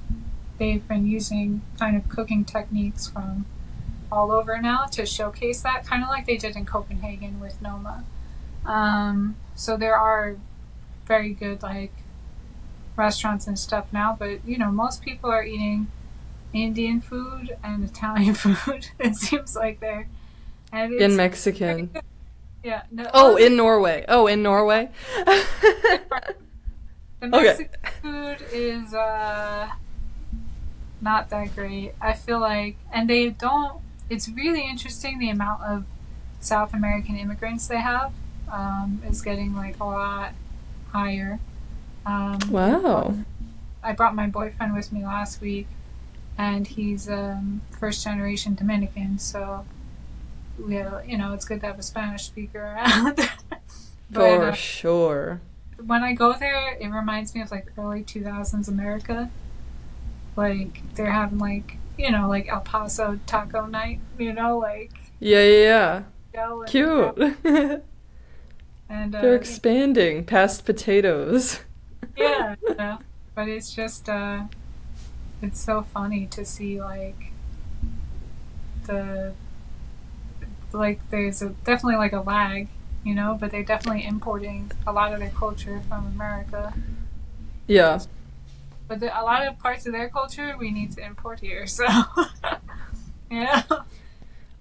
they've been using kind of cooking techniques from all over now to showcase that, kind of like they did in Copenhagen with Noma. Um, so there are very good like restaurants and stuff now, but you know, most people are eating Indian food and Italian [LAUGHS] food. it seems like they're and In Mexican. yeah. No, Oh, in Norway. Oh, in Norway. [LAUGHS] the okay. Mexican food is uh not that great. I feel like, and they don't. It's really interesting the amount of South American immigrants they have um, is getting like a lot higher. Um, Wow. I brought my boyfriend with me last week, and he's um, first generation Dominican, so we have, you know it's good to have a Spanish speaker around. [LAUGHS] but For uh, sure. when I go there, it reminds me of like early 2000s America. Like they're having like you know like El Paso taco night, you know like Yeah, yeah, yeah. Cute. [LAUGHS] and uh, They're expanding past potatoes. yeah, [LAUGHS] yeah. But it's just uh, it's so funny to see like the like there's a, definitely like a lag, you know, but they're definitely importing a lot of their culture from America. Yeah. But the, a lot of parts of their culture we need to import here, so [LAUGHS] yeah.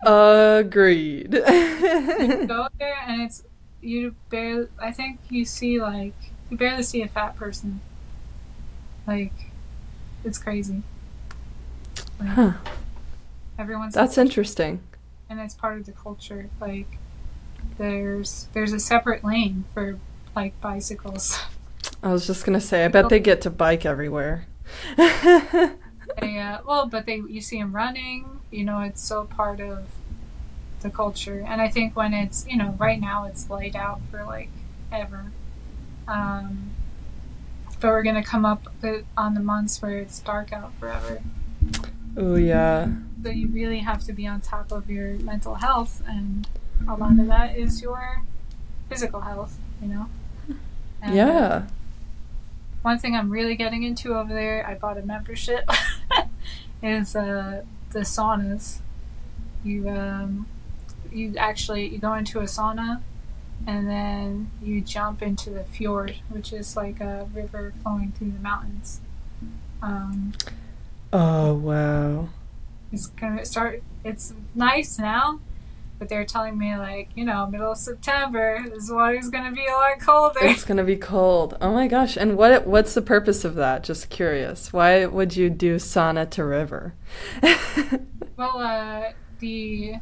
Agreed. [LAUGHS] Go there and it's you barely. I think you see like you barely see a fat person. Like, it's crazy. Like, Huh. Everyone's That's interesting. and it's part of the culture. Like, there's there's a separate lane for like bicycles. I was just gonna say, I bet they get to bike everywhere. [LAUGHS] They, uh, well, but they you see them running. You know, it's so part of the culture. And I think when it's you know right now it's laid out for like ever. Um, but we're gonna come up on the months where it's dark out forever. oh yeah. So you really have to be on top of your mental health, and a lot of that is your physical health. You know. And, Yeah. one thing I'm really getting into over there, I bought a membership, [LAUGHS] is uh, the saunas. You um, you actually you go into a sauna, and then you jump into the fjord, which is like a river flowing through the mountains. Um, Oh wow. it's gonna start. It's nice now. But they're telling me like, you know, middle of September, this water's gonna be a lot colder. It's gonna be cold. Oh my gosh. And what what's the purpose of that? Just curious. Why would you do sauna to river? [LAUGHS] Well, uh, the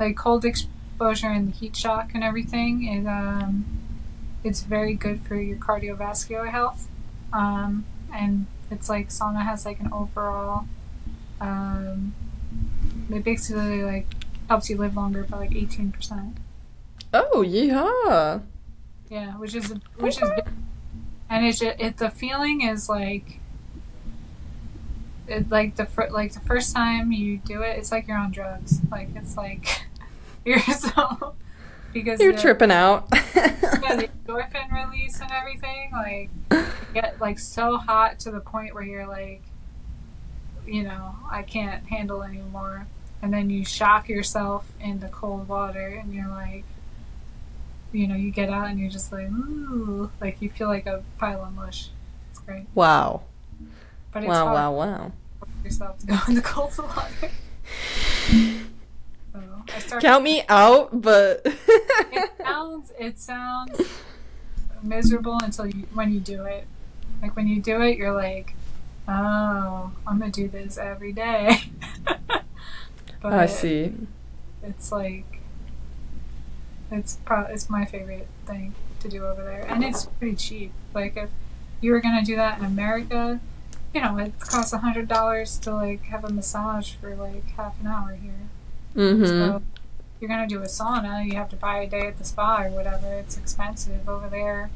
like cold exposure and the heat shock and everything is um, it's very good for your cardiovascular health. Um, and it's like sauna has like an overall, um, it basically like helps you live longer by like eighteen percent. oh yeah. Yeah, which is which is big. and it's just, it the feeling is like. It, like the fir- like the first time you do it, it's like you're on drugs. Like it's like [LAUGHS] you're so [LAUGHS] because You're the, tripping out. [LAUGHS] yeah, the [LAUGHS] endorphin release and everything like get like so hot to the point where you're like, you know, I can't handle anymore. And then you shock yourself in the cold water, and you're like, you know, you get out and you're just like, ooh, like you feel like a pile of mush. It's great, wow. but it's Wow, hard wow, wow. yourself to go in the cold water. So I started. Count me out, but [LAUGHS] it sounds it sounds miserable until you when you do it. Like when you do it, you're like, oh, I'm gonna do this every day. [LAUGHS] but I see. It's like it's pro- it's my favorite thing to do over there, and it's pretty cheap. Like if you were gonna do that in America, you know, it costs a hundred dollars to like have a massage for like half an hour here. Mm-hmm. So you're gonna do a sauna, you have to buy a day at the spa or whatever. It's expensive over there.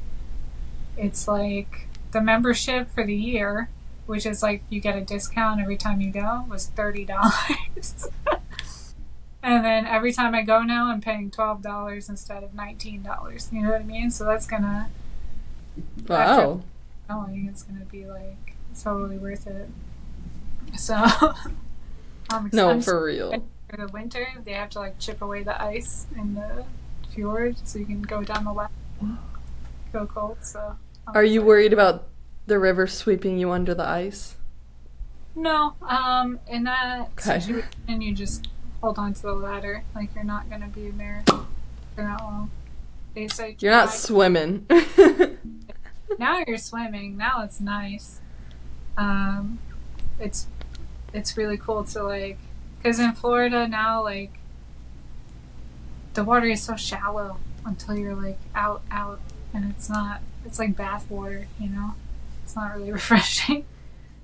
It's like the membership for the year, which is like you get a discount every time you go, was thirty dollars. [LAUGHS] and then every time I go now, I'm paying twelve dollars instead of nineteen dollars. You know what I mean? So that's gonna Wow. going. It's gonna be like totally worth it. So [LAUGHS] I'm No, I'm for real. For the winter, they have to like chip away the ice in the fjord, so you can go down the ladder. Go cold. So. I Are you worried about the river sweeping you under the ice? No. Um. In that Okay. situation, you just hold on to the ladder. Like you're not gonna be there for that long. They say You're not swimming. [LAUGHS] now you're swimming. Now it's nice. Um, it's it's really cool to like, because in Florida now, like, the water is so shallow until you're like out out, and it's not. It's like bath water, you know. It's not really [LAUGHS] refreshing.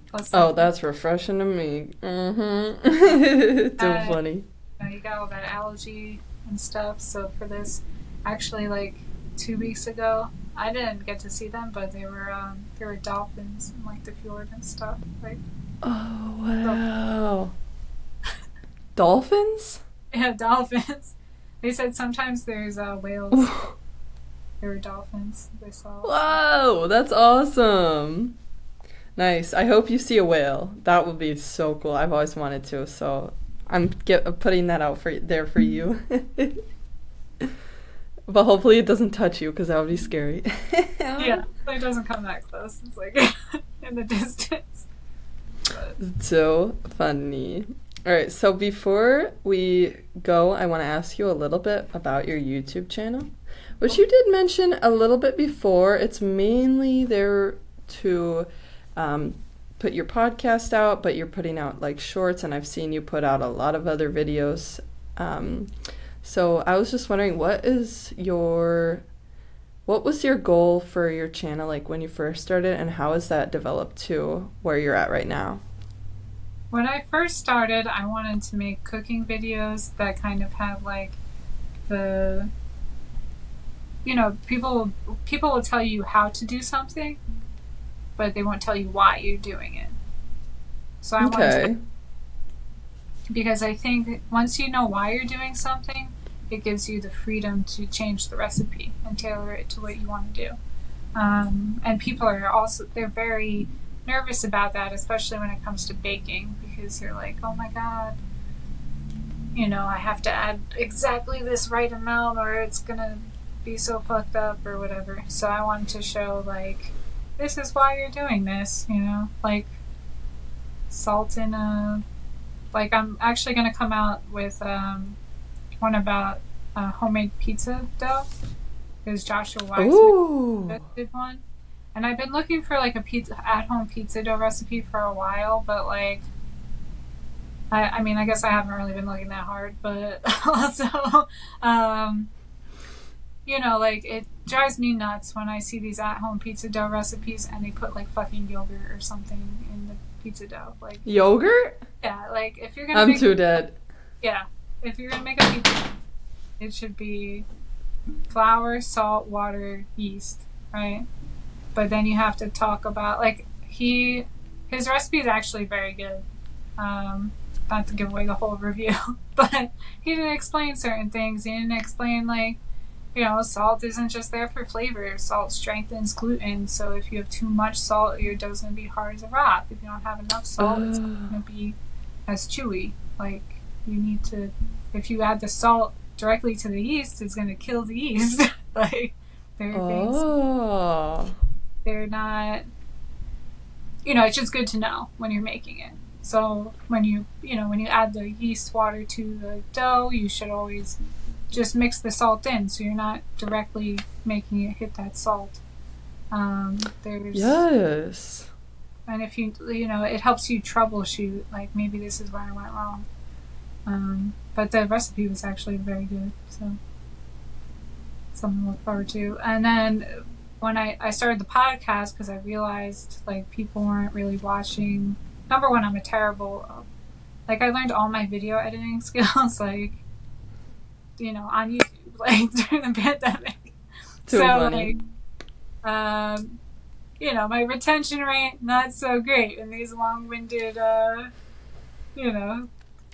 Plus, oh, that's refreshing to me. Mm-hmm. [LAUGHS] so Uh, funny. you, know, you got all that algae and stuff. So for this, actually, like two weeks ago, I didn't get to see them, but they were um, there were dolphins in like the fjord and stuff. Like Oh wow. Dolphins? yeah, dolphins. [LAUGHS] They said sometimes there's uh, whales. there were dolphins. They saw. Whoa, that's awesome. Nice. I hope you see a whale. That would be so cool. I've always wanted to, so I'm get, putting that out for there for you. [LAUGHS] but hopefully it doesn't touch you because that would be scary. [LAUGHS] Yeah, it doesn't come that close. It's like in the distance. But, So funny. All right, so before we go, I want to ask you a little bit about your YouTube channel, which you did mention a little bit before. It's mainly there to um, put your podcast out, but you're putting out like shorts, and I've seen you put out a lot of other videos. Um, so I was just wondering, what is your what was your goal for your channel like when you first started, and how has that developed to where you're at right now? When I first started, I wanted to make cooking videos that kind of have like the you know, people people will tell you how to do something, but they won't tell you why you're doing it. So I wanted to Okay. because I think once you know why you're doing something, it gives you the freedom to change the recipe and tailor it to what you want to do. Um, and people are also they're very nervous about that, especially when it comes to baking, because you're like, "Oh my god, you know, I have to add exactly this right amount, or it's gonna be so fucked up, or whatever." So I wanted to show like, this is why you're doing this, you know, like salt in a like I'm actually gonna come out with um, one about uh, homemade pizza dough because Joshua Wise Ooh. did one, and I've been looking for like a pizza at home pizza dough recipe for a while, but like. I, I mean, I guess I haven't really been looking that hard, but [LAUGHS] also, um, you know, like it drives me nuts when I see these at-home pizza dough recipes and they put like fucking yogurt or something in the pizza dough. Like, Yogurt? yeah, like if you're gonna I'm make too dead. yeah, if you're gonna make a pizza, it should be flour, salt, water, yeast, right? But then you have to talk about like he his recipe is actually very good. Um, not to give away the whole review, [LAUGHS] but he didn't explain certain things. He didn't explain like you know salt isn't just there for flavor. Salt strengthens gluten, so if you have too much salt, your dough's gonna be hard as a rock. If you don't have enough salt, it's gonna be as chewy. Like you need to, if you add the salt directly to the yeast, it's gonna kill the yeast. [LAUGHS] like there are things Oh. They're not. You know, it's just good to know when you're making it. So when you you know when you add the yeast water to the dough, you should always just mix the salt in, so you're not directly making it hit that salt. Um, there's Yes. and if you you know it helps you troubleshoot like maybe this is where i went wrong um, but the recipe was actually very good so something to look forward to and then when i, I started the podcast because i realized like people weren't really watching number one i'm a terrible uh, like i learned all my video editing [LAUGHS] skills like you know on youtube [LAUGHS] like during the pandemic Too so funny. like um you know my retention rate not so great in these long-winded uh you know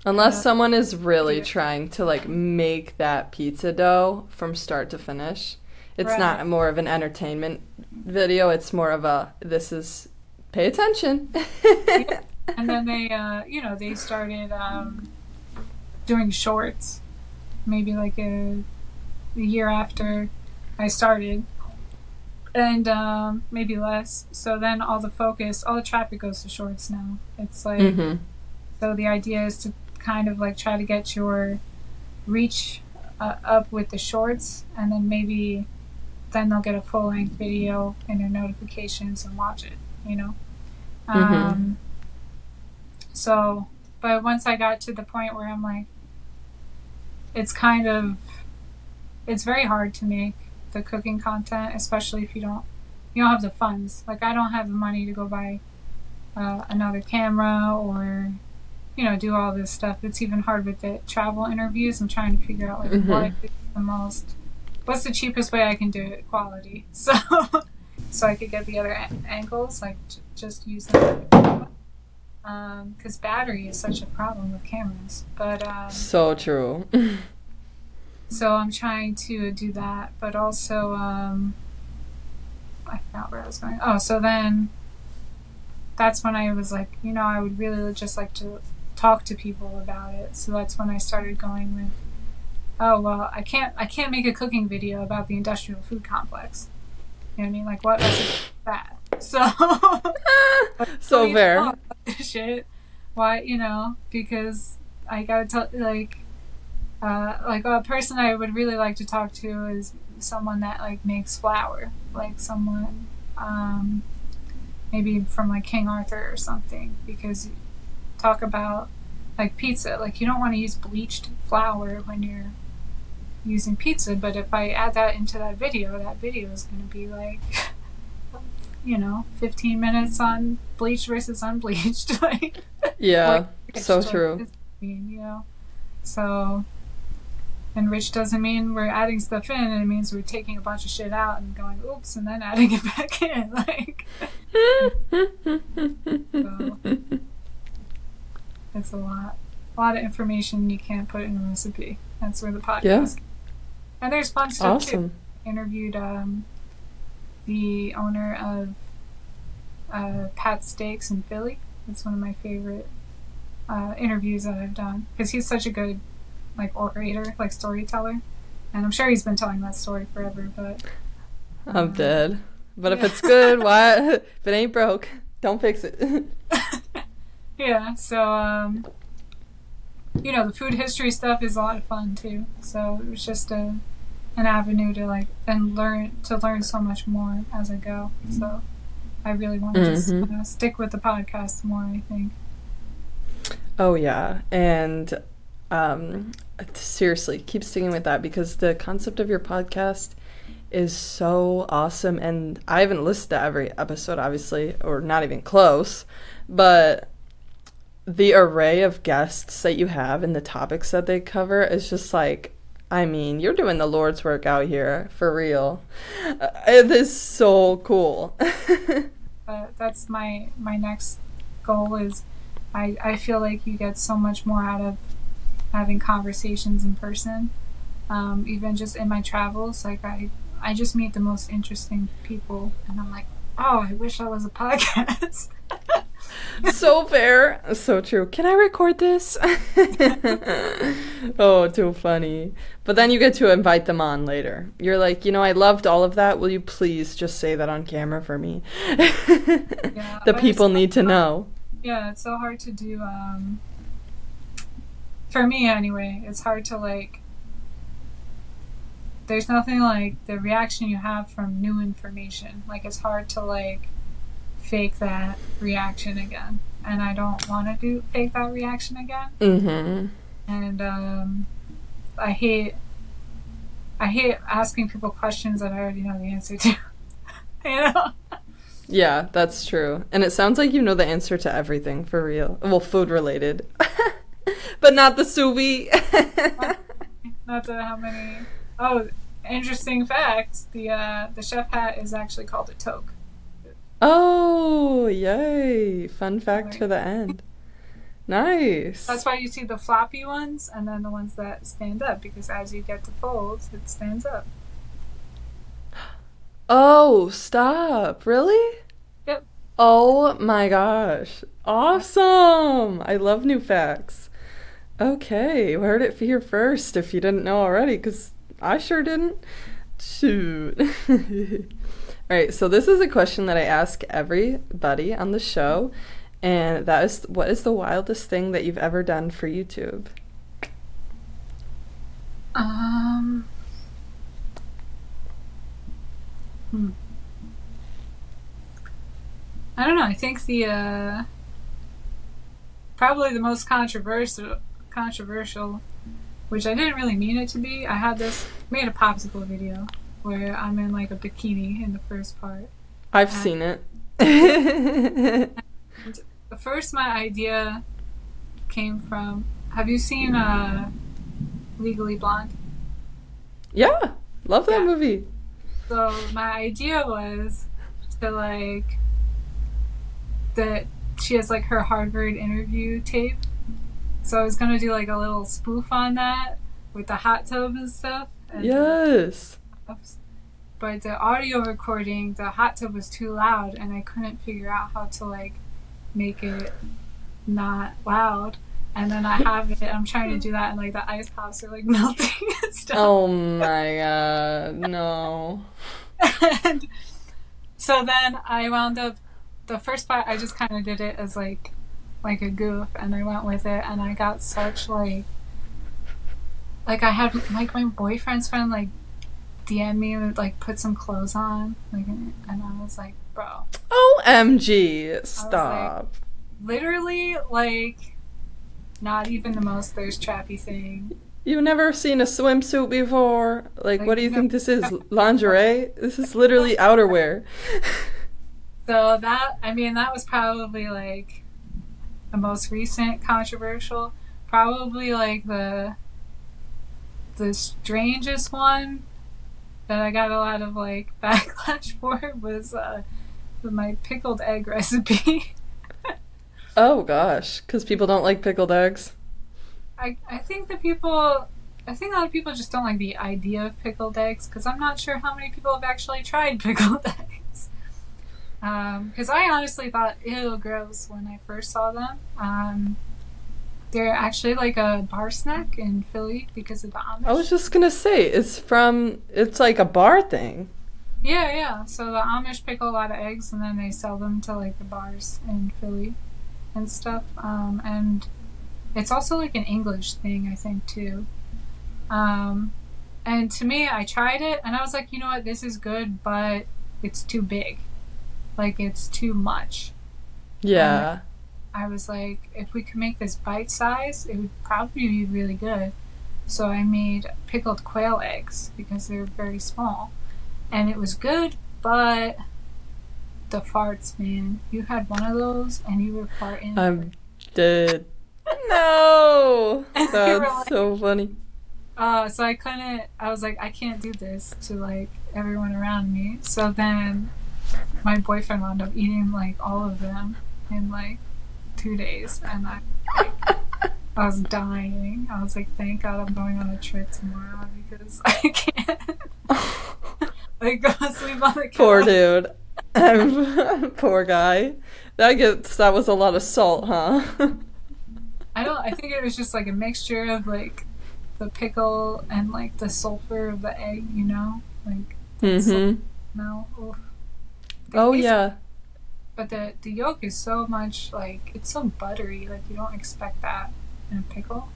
Unless uh, someone is really yeah. trying to like make that pizza dough from start to finish. It's Right. not more of an entertainment video, it's more of a this is pay attention. [LAUGHS] and then they uh you know they started um doing shorts maybe like a the year after I started, and um, maybe less. So then all the focus, all the traffic goes to shorts now. It's like Mm-hmm. so the idea is to kind of like try to get your reach uh, up with the shorts, and then maybe then they'll get a full length video in their notifications and watch it. You know. Mhm. Um, so, but once I got to the point where I'm like, it's kind of, it's very hard to make the cooking content, especially if you don't, you don't have the funds. Like I don't have the money to go buy uh, another camera or, you know, do all this stuff. It's even hard with the travel interviews. I'm trying to figure out like Mhm. what is the most, what's the cheapest way I can do it quality. [LAUGHS] So, so I could get the other a- angles, like j- just use them. Because battery is such a problem with cameras. But um, So true. [LAUGHS] so I'm trying to do that, but also um, I forgot where I was going. Oh, so then that's when I was like, you know, I would really just like to talk to people about it. So that's when I started going with, oh well, I can't I can't make a cooking video about the industrial food complex. You know what I mean? Like what message is that? So [LAUGHS] so fair. shit. Why, you know, because I gotta tell, like, uh, like a person I would really like to talk to is someone that like makes flour, like someone, um, maybe from like King Arthur or something, because talk about like pizza, like you don't want to use bleached flour when you're using pizza, but if I add that into that video, that video is gonna be like. [LAUGHS] You know, 15 minutes on bleached versus unbleached. [LAUGHS] like, Yeah, it's so like, true. mean, you know. So, and rich doesn't mean we're adding stuff in. It means we're taking a bunch of shit out and going, oops, and then adding it [LAUGHS] back in. Like, it's a lot, a lot of information you can't put in a recipe. That's where the podcast. Yeah. And there's fun stuff too. Interviewed um, the owner of uh, Pat Steaks in Philly. It's one of my favorite uh, interviews that I've done because he's such a good like orator, like storyteller, and I'm sure he's been telling that story forever. But I'm dead. But if it's good, why? [LAUGHS] [LAUGHS] If it ain't broke, don't fix it. [LAUGHS] yeah, so um, you know, the food history stuff is a lot of fun too. So it was just a an avenue to like and learn to learn so much more as I go. So I really want to just Mhm. uh, stick with the podcast more. I think. Oh yeah, and um, seriously, keep sticking with that because the concept of your podcast is so awesome, and I haven't listened to every episode, obviously, or not even close, but the array of guests that you have and the topics that they cover is just like. I mean, you're doing the Lord's work out here for real. Uh, It is so cool. [LAUGHS] That's my my next goal is I I feel like you get so much more out of having conversations in person. Um, even just in my travels, like I I just meet the most interesting people, and I'm like, oh, I wish I was a [LAUGHS] podcast. [LAUGHS] so fair. So true. Can I record this? [LAUGHS] oh, too funny. But then you get to invite them on later. You're like, you know, I loved all of that. Will you please just say that on camera for me? [LAUGHS] the but people need to know. Yeah, it's so hard to do. Um, for me, anyway, it's hard to like. There's nothing like the reaction you have from new information. Like it's hard to like fake that reaction again, and I don't want to do fake that reaction again. Mm-hmm. And um, I hate. I hate asking people questions that I already know the answer to. [LAUGHS] you know. Yeah, that's true. And it sounds like you know the answer to everything for real. Well, food related. [LAUGHS] but not the sous vide. [LAUGHS] Not to how many. Oh, interesting fact: the uh, the chef hat is actually called a toque. Oh, yay. Fun fact for the end. [LAUGHS] Nice. That's why you see the floppy ones and then the ones that stand up because as you get to folds, it stands up. [GASPS] Oh, stop. Really? Yep. Oh my gosh. Awesome. I love new facts. Okay, we heard it here first if you didn't know already, because I sure didn't. Shoot. [LAUGHS] All right, so this is a question that I ask everybody on the show, and that is what is the wildest thing that you've ever done for YouTube? Um. Hmm. I don't know. I think the uh, probably the most controversial controversial, which I didn't really mean it to be. I had this made a popsicle video where I'm in like a bikini in the first part. I've Uh, seen it. [LAUGHS] The first my idea came from. Have you seen uh, Legally Blonde? yeah, love that Yeah. movie. So my idea was to like that she has like her Harvard interview tape. So I was gonna do like a little spoof on that with the hot tub and stuff. And Yes. But the audio recording, the hot tub was too loud, and I couldn't figure out how to like make it not loud. And then I have it. I'm trying to do that, and like the ice pops are like [LAUGHS] melting and stuff. Oh my god, no. [LAUGHS] and so then I wound up the first part I just kind of did it as like like a goof and I went with it and I got such like like I had like my boyfriend's friend like DM me and like put some clothes on like and I was like bro OMG, stop. literally like not even the most thirst trappy thing You've never seen a swimsuit before? Like, Like, what do you no. think this is? [LAUGHS] Lingerie? This is literally outerwear. So that I mean that was probably like the most recent controversial. Probably like the the strangest one that I got a lot of like [LAUGHS] backlash for was uh my pickled egg [LAUGHS] recipe. oh gosh, because people don't like pickled eggs. I I think that people I think a lot of people just don't like the idea of pickled eggs because I'm not sure how many people have actually tried [LAUGHS] pickled eggs. Because I honestly thought, ew, gross when I first saw them. Um, they're actually like a bar snack in Philly because of the Amish. I was just gonna say, it's from, it's like a bar thing. Yeah, yeah. So the Amish pick a lot of eggs and then they sell them to like the bars in Philly and stuff. Um, and it's also like an English thing, I think, too. Um, and to me, I tried it and I was like, you know what, this is good, but it's too big. Like, it's too much. Yeah. I was like, if we could make this bite size, it would probably be really good. So I made pickled quail eggs because they're very small. And it was good, but the farts, man. You had one of those and you were farting. I'm dead. No! [LAUGHS] And they were That's like- so funny. Uh, so I couldn't, I was like, I can't do this to like everyone around me. So then my boyfriend wound up eating like all of them and like two days. And I, I was dying. I was like, thank God I'm going on a trip tomorrow because I can't [LAUGHS] like go sleep on the couch. Poor dude. [LAUGHS] Poor guy. That gets, that was a lot of salt, huh? I don't. I think it was just like a mixture of like the pickle and like the sulfur of the egg. You know, like mm-hmm. no. Oh yeah. But the the yolk is so much like it's so buttery. Like you don't expect that in a pickle.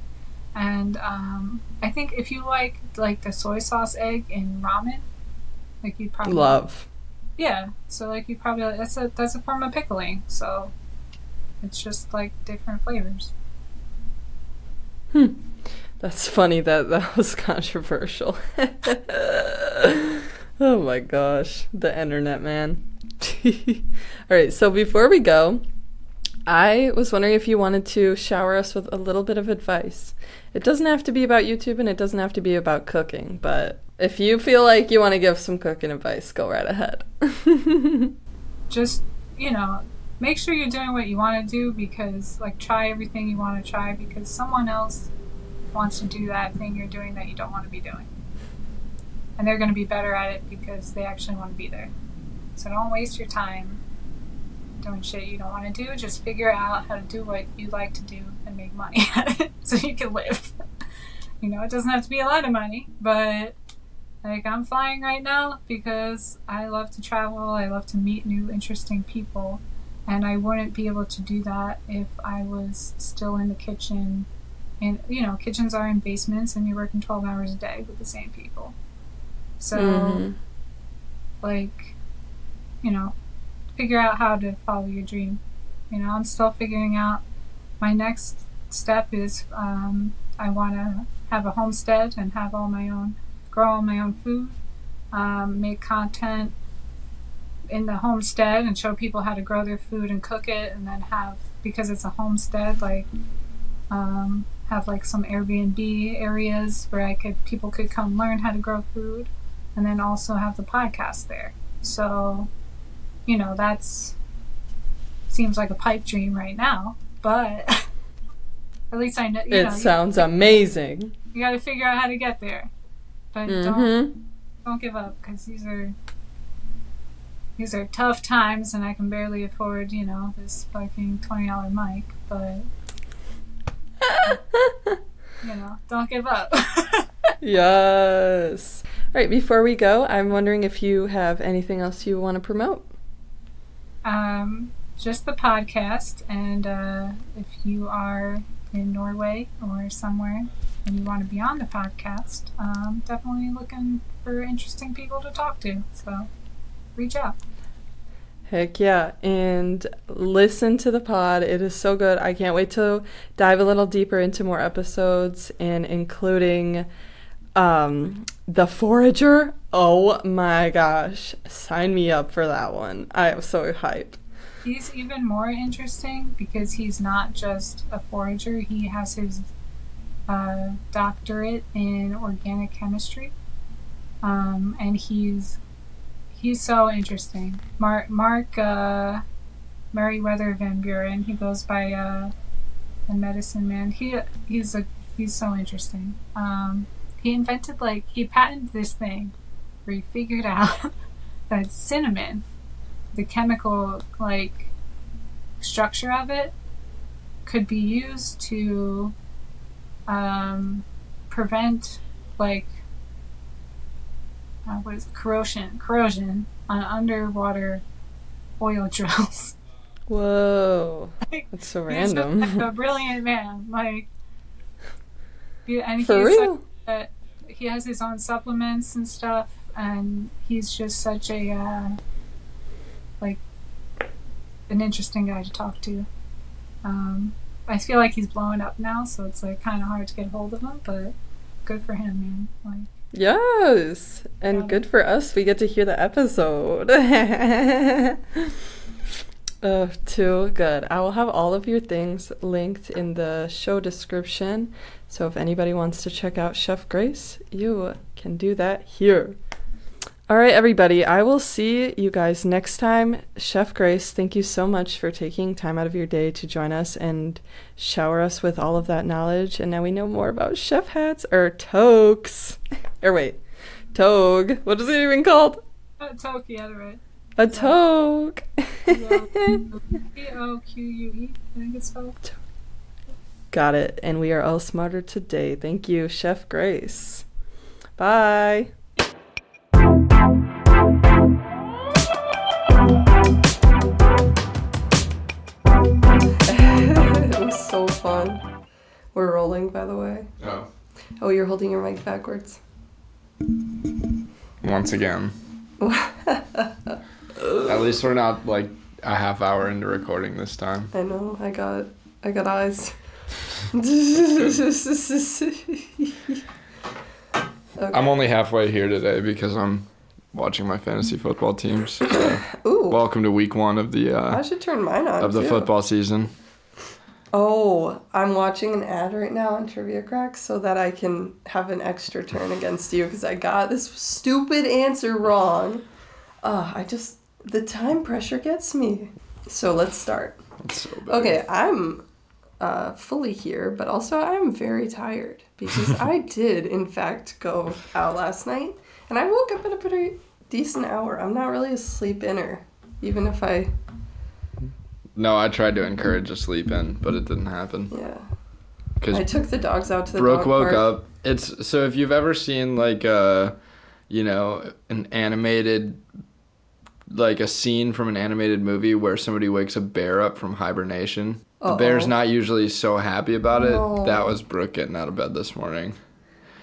And um, I think if you like like the soy sauce egg in ramen, like you probably Love. Yeah. So like you probably that's a that's a form of pickling. So it's just like different flavors. Hmm. That's funny that that [LAUGHS] was controversial. [LAUGHS] oh my gosh, the internet, man. [LAUGHS] All right, so before we go, I was wondering if you wanted to shower us with a little bit of advice. It doesn't have to be about YouTube and it doesn't have to be about cooking, but if you feel like you want to give some cooking advice, go right ahead. [LAUGHS] just you know make sure you're doing what you want to do because like try everything you want to try because someone else wants to do that thing you're doing that you don't want to be doing and they're going to be better at it because they actually want to be there so don't waste your time doing shit you don't want to do just figure out how to do what you like to do and make money [LAUGHS] at it so you can live you know it doesn't have to be a lot of money but Like I'm flying right now because I love to travel, I love to meet new interesting people, and I wouldn't be able to do that if I was still in the kitchen. And you know, kitchens are in basements and you're working 12 hours a day with the same people. So Mhm. like you know, figure out how to follow your dream. You know, I'm still figuring out my next step is um, I want to have a homestead and have all my own, grow all my own food, um, make content in the homestead and show people how to grow their food and cook it, and then have because it's a homestead, like um, have like some Airbnb areas where I could people could come learn how to grow food, and then also have the podcast there. So, you know, that's seems like a pipe dream right now, but [LAUGHS] at least I know. You It know, sounds amazing. you got to figure out how to get there, but don't Mm-hmm. don't give up because these are these are tough times, and I can barely afford you know this fucking twenty dollar mic, but [LAUGHS] you know, don't give up. [LAUGHS] yes. All right, before we go, I'm wondering if you have anything else you want to promote. Um, just the podcast, and uh, if you are in Norway or somewhere and you want to be on the podcast, um, definitely looking for interesting people to talk to. So reach out. Heck yeah. And listen to the pod. It is so good. I can't wait to dive a little deeper into more episodes and including um The Forager. Oh my gosh. Sign me up for that one. I am so hyped. He's even more interesting because he's not just a forager, he has his uh, doctorate in organic chemistry. Um, and he's he's so interesting. Mark Mark uh, Meriwether Van Buren, he goes by uh, the medicine man. He he's a he's so interesting. Um, he invented like he patented this thing where he figured out [LAUGHS] that cinnamon the chemical like structure of it could be used to um, prevent like uh, what is it? corrosion corrosion on underwater oil [LAUGHS] drills. Whoa. Like, That's so random. like, a brilliant man, like. [LAUGHS] And For he's real? Uh, he has his own supplements and stuff, and he's just such a uh, like an interesting guy to talk to. Um, I feel like he's blowing up now, so it's like kind of hard to get a hold of him, but good for him, man. Like, Yes. And Yeah. good for us. We get to hear the episode. [LAUGHS] Oh, too good. I will have all of your things linked in the show description. So if anybody wants to check out Chef Grace, you can do that here. All right, everybody. I will see you guys next time. Chef Grace, thank you so much for taking time out of your day to join us and shower us with all of that knowledge. And now we know more about chef hats or toques. [LAUGHS] or wait, togue. What is it even called? uh, Toki, yeah, right. A toque. P [LAUGHS] O Q U E, I think it's spelled. Got it. And we are all smarter today. Thank you, Chef Grace. Bye. [LAUGHS] it was so fun. We're rolling, by the way. Oh. Oh, you're holding your mic backwards. Once again. [LAUGHS] At least we're not like a half hour into recording this time. I know. I got. I got eyes. Okay. [LAUGHS] I'm only halfway here today because I'm watching my fantasy football teams. So [COUGHS] Ooh. welcome to week one of the I uh, should turn mine on of the too. football season. Oh, I'm watching an ad right now on Trivia Crack so that I can have an extra turn against you because I got this stupid answer wrong. Uh, I just the time pressure gets me. So let's start. So bad. Okay, I'm uh, fully here, but also I'm very tired because [LAUGHS] I did, in fact, go out last night and I woke up at a pretty decent hour. I'm not really a sleep inner, even if I, No, I tried to encourage a sleep in, but it didn't happen yeah. because I took the dogs out to the Brooke woke park. up. It's so if you've ever seen like uh you know, an animated like a scene from an animated movie where somebody wakes a bear up from hibernation. The bear's not usually so happy about it. No. That was Brooke getting out of bed this morning.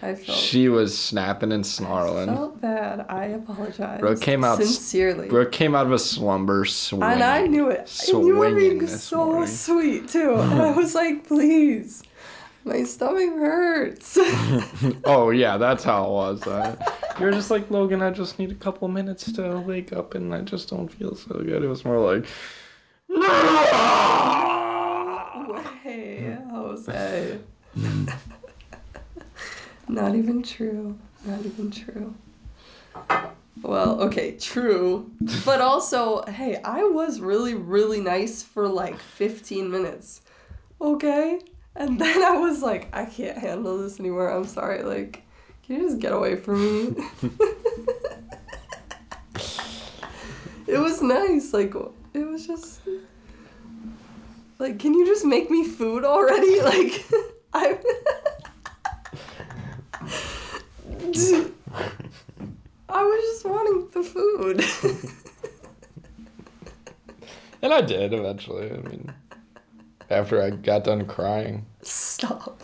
I felt, She was snapping and snarling. I felt bad. I apologize. Brooke came out sincerely. Brooke came out of a slumber swinging. and I knew it. And you were being so morning. sweet too. [LAUGHS] And I was like, please, my stomach hurts. [LAUGHS] oh yeah, that's how it was. Uh, you were just like Logan. I just need a couple minutes to wake up, and I just don't feel so good. It was more like. Way, Jose. [LAUGHS] Not even true. Not even true. Well, okay, true. But also, hey, I was really, really nice for like 15 minutes. Okay? And then I was like, I can't handle this anymore. I'm sorry. Like, can you just get away from me? [LAUGHS] it was nice. Like, it was just. Like, can you just make me food already? [LAUGHS] Like, I. I was just wanting the food. [LAUGHS] And I did eventually. I mean, after I got done crying. Stop.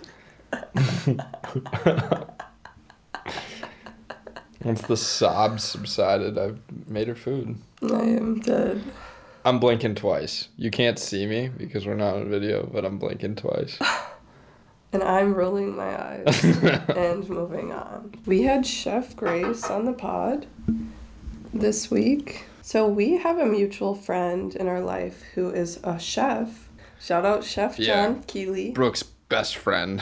Once the sobs subsided, I made her food. I am dead. I'm blinking twice. You can't see me because we're not on video, but I'm blinking twice. [SIGHS] And I'm rolling my eyes [LAUGHS] and moving on. We had Chef Grace on the pod this week. So we have a mutual friend in our life who is a chef. Shout out Chef Yeah. John Keeley. Brooke's best friend.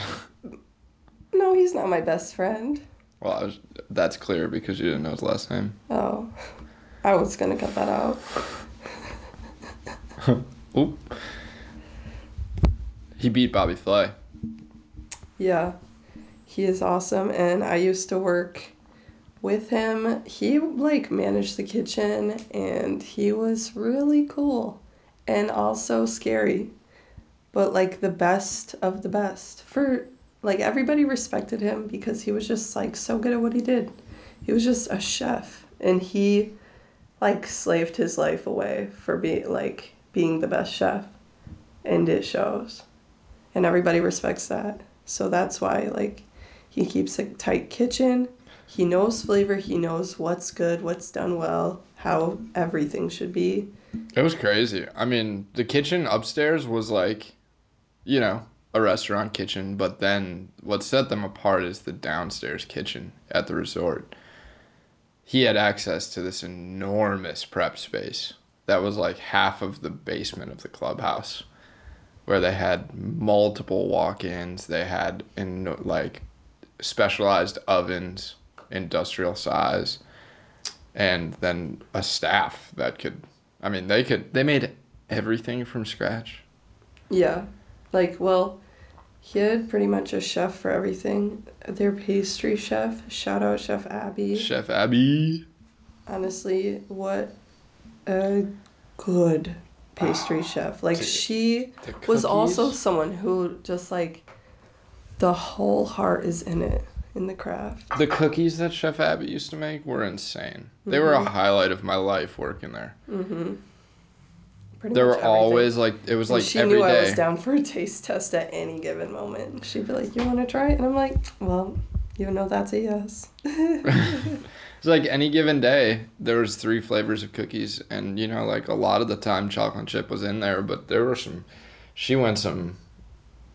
No, he's not my best friend. Well, I was, that's clear because you didn't know his last name. Oh, I was gonna cut that out. [LAUGHS] Oop. He beat Bobby Flay. Yeah, he is awesome, and I used to work with him. He like managed the kitchen, and he was really cool, and also scary, but like the best of the best. For like everybody respected him because he was just like so good at what he did. He was just a chef, and he like slaved his life away for being like being the best chef, and it shows, and everybody respects that. So that's why like he keeps a tight kitchen. He knows flavor. He knows what's good, what's done well, how everything should be. It was crazy. I mean, the kitchen upstairs was like, you know, a restaurant kitchen, but then what set them apart is the downstairs kitchen at the resort. He had access to this enormous prep space that was like half of the basement of the clubhouse where they had multiple walk-ins, they had in like specialized ovens, industrial size, and then a staff that could I mean, they could they made everything from scratch. Yeah. Like, well, he had pretty much a chef for everything. Their pastry chef, shout out Chef Abby. Chef Abby. Honestly, what a good pastry chef. Like, she The was also someone who just like the whole heart is in it in the craft. the cookies that Chef Abby used to make were insane. They were a highlight of my life working there. Mm-hmm. Pretty There much were everything. always like it was And like she every knew I was down for a taste test at any given moment. She'd be like, "You want to try?" it?" And I'm like, "Well, you know that's a yes." [LAUGHS] [LAUGHS] It's like any given day, there was three flavors of cookies, and you know, like a lot of the time, chocolate chip was in there, but there were some. She went some.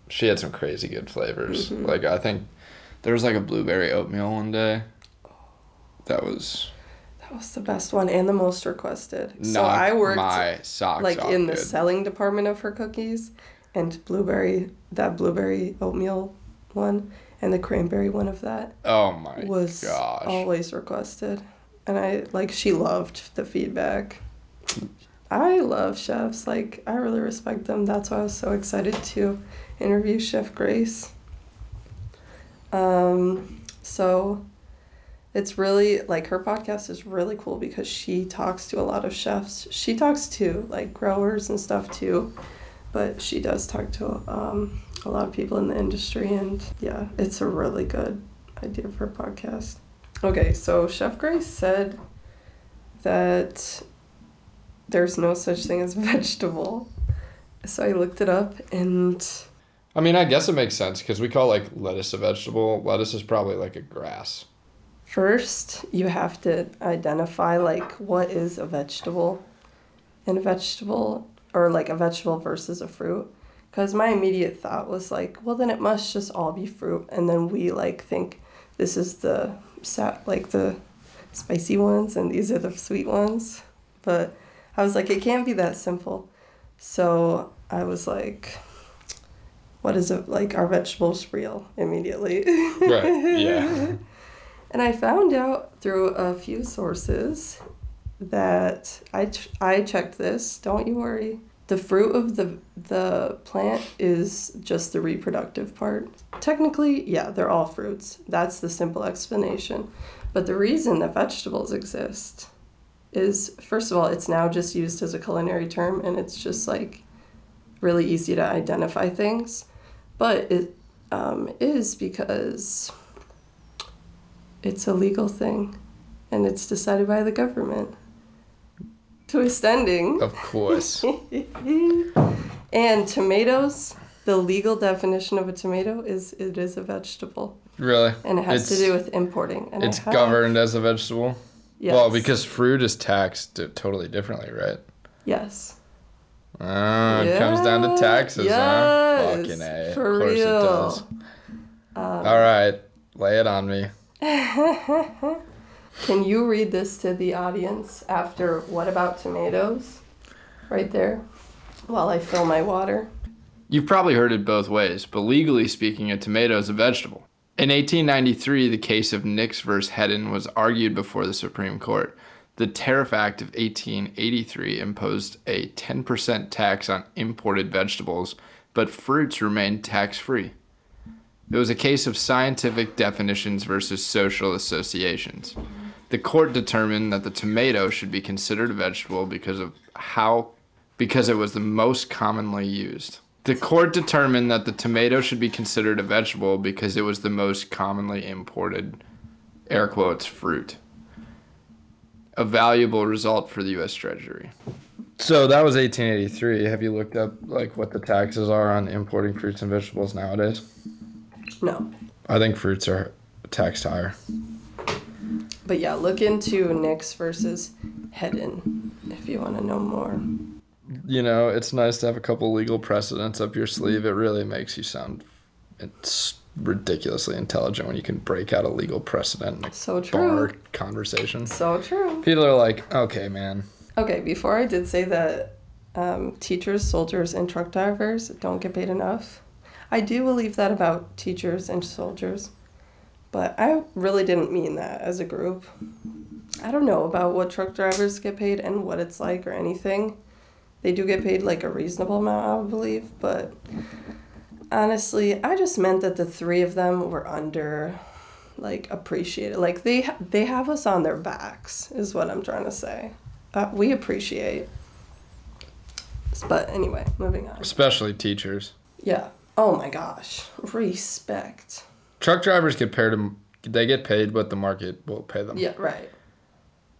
She had some crazy good flavors. Mhm. Like I think there was like a blueberry oatmeal one day. That was that was the best one and the most requested. So I worked like in the selling department of her cookies, and blueberry that blueberry oatmeal one and the cranberry one of that Oh my was gosh! always requested, and I like she loved the feedback. I love chefs. Like I really respect them. That's why I was so excited to interview Chef Grace. Um, so it's really like her podcast is really cool because she talks to a lot of chefs. She talks to like growers and stuff too, but she does talk to um, a lot of people in the industry. And yeah, it's a really good idea for a podcast. Okay, so Chef Grace said that there's no such thing as [LAUGHS] vegetable. So I looked it up and I mean, I guess it makes sense because we call like lettuce a vegetable. Lettuce is probably like a grass. First you have to identify like what is a vegetable and a vegetable or like a vegetable versus a fruit. Because my immediate thought was like, well, then it must just all be fruit. And then we like think this is the sa- like the spicy ones and these are the sweet ones. But I was like, it can't be that simple. So I was like, what is it like? Are vegetables real? Immediately. Right, yeah. [LAUGHS] [LAUGHS] And I found out through a few sources that I, ch- I checked this. Don't you worry. The fruit of the the plant is just the reproductive part. Technically, yeah, they're all fruits. That's the simple explanation. But the reason that vegetables exist is first of all, it's now just used as a culinary term and it's just like really easy to identify things. But it um, is because it's a legal thing and it's decided by the government. Twist ending. Of course. [LAUGHS] and tomatoes, the legal definition of a tomato is it is a vegetable. really? And it has to do with importing. And It's governed as a vegetable. Yes. Well, because fruit is taxed totally differently, right? Yes. Oh, it comes down to taxes, huh? Fucking A. for of course real. it does. Um, All right, lay it on me. [LAUGHS] Can you read this to the audience after what about tomatoes? Right there. While I fill my water. You've probably heard it both ways, but legally speaking, a tomato is a vegetable. In 1893, the case of Nix versus Hedden was argued before the Supreme Court. The Tariff Act of 1883 imposed a 10% tax on imported vegetables, but fruits remained tax free. It was a case of scientific definitions versus social associations. The court determined that the tomato should be considered a vegetable because of how because it was the most commonly used. The court determined that the tomato should be considered a vegetable because it was the most commonly imported air quotes fruit. A valuable result for the US Treasury. So that was 1883. Have you looked up like what the taxes are on importing fruits and vegetables nowadays? No. I think fruits are taxed higher. But yeah, look into Nix versus Hedden if you want to know more. You know, it's nice to have a couple legal precedents up your sleeve. It really makes you sound it's ridiculously intelligent when you can break out a legal precedent in a So true. bar conversation. So true. People are like, okay, man. Okay, before I did say that um, teachers, soldiers, and truck drivers don't get paid enough, I do believe that about teachers and soldiers. But I really didn't mean that as a group. I don't know about what truck drivers get paid and what it's like or anything. They do get paid like a reasonable amount, I believe, but honestly, I just meant that the three of them were under like appreciated. Like they they have us on their backs is what I'm trying to say. Uh, we appreciate. But anyway, moving on. Especially teachers. Yeah. Oh my gosh. Respect. Truck drivers get paid. They get paid what the market will pay them. Yeah, right.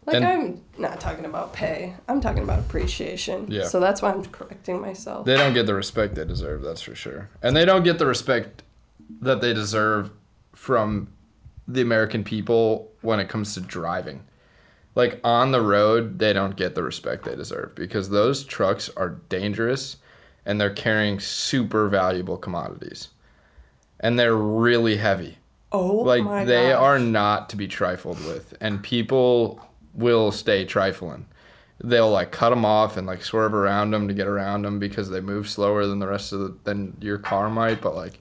Like And- I'm not talking about pay. I'm talking about appreciation. Yeah. So that's why I'm correcting myself. They don't get the respect they deserve. That's for sure. And they don't get the respect that they deserve from the American people when it comes to driving. Like on the road, they don't get the respect they deserve because those trucks are dangerous and they're carrying super valuable commodities. And they're really heavy. oh Like my they gosh. are not to be trifled with. And people will stay trifling. They'll like cut them off and like swerve around them to get around them because they move slower than the rest of the, than your car might. But like,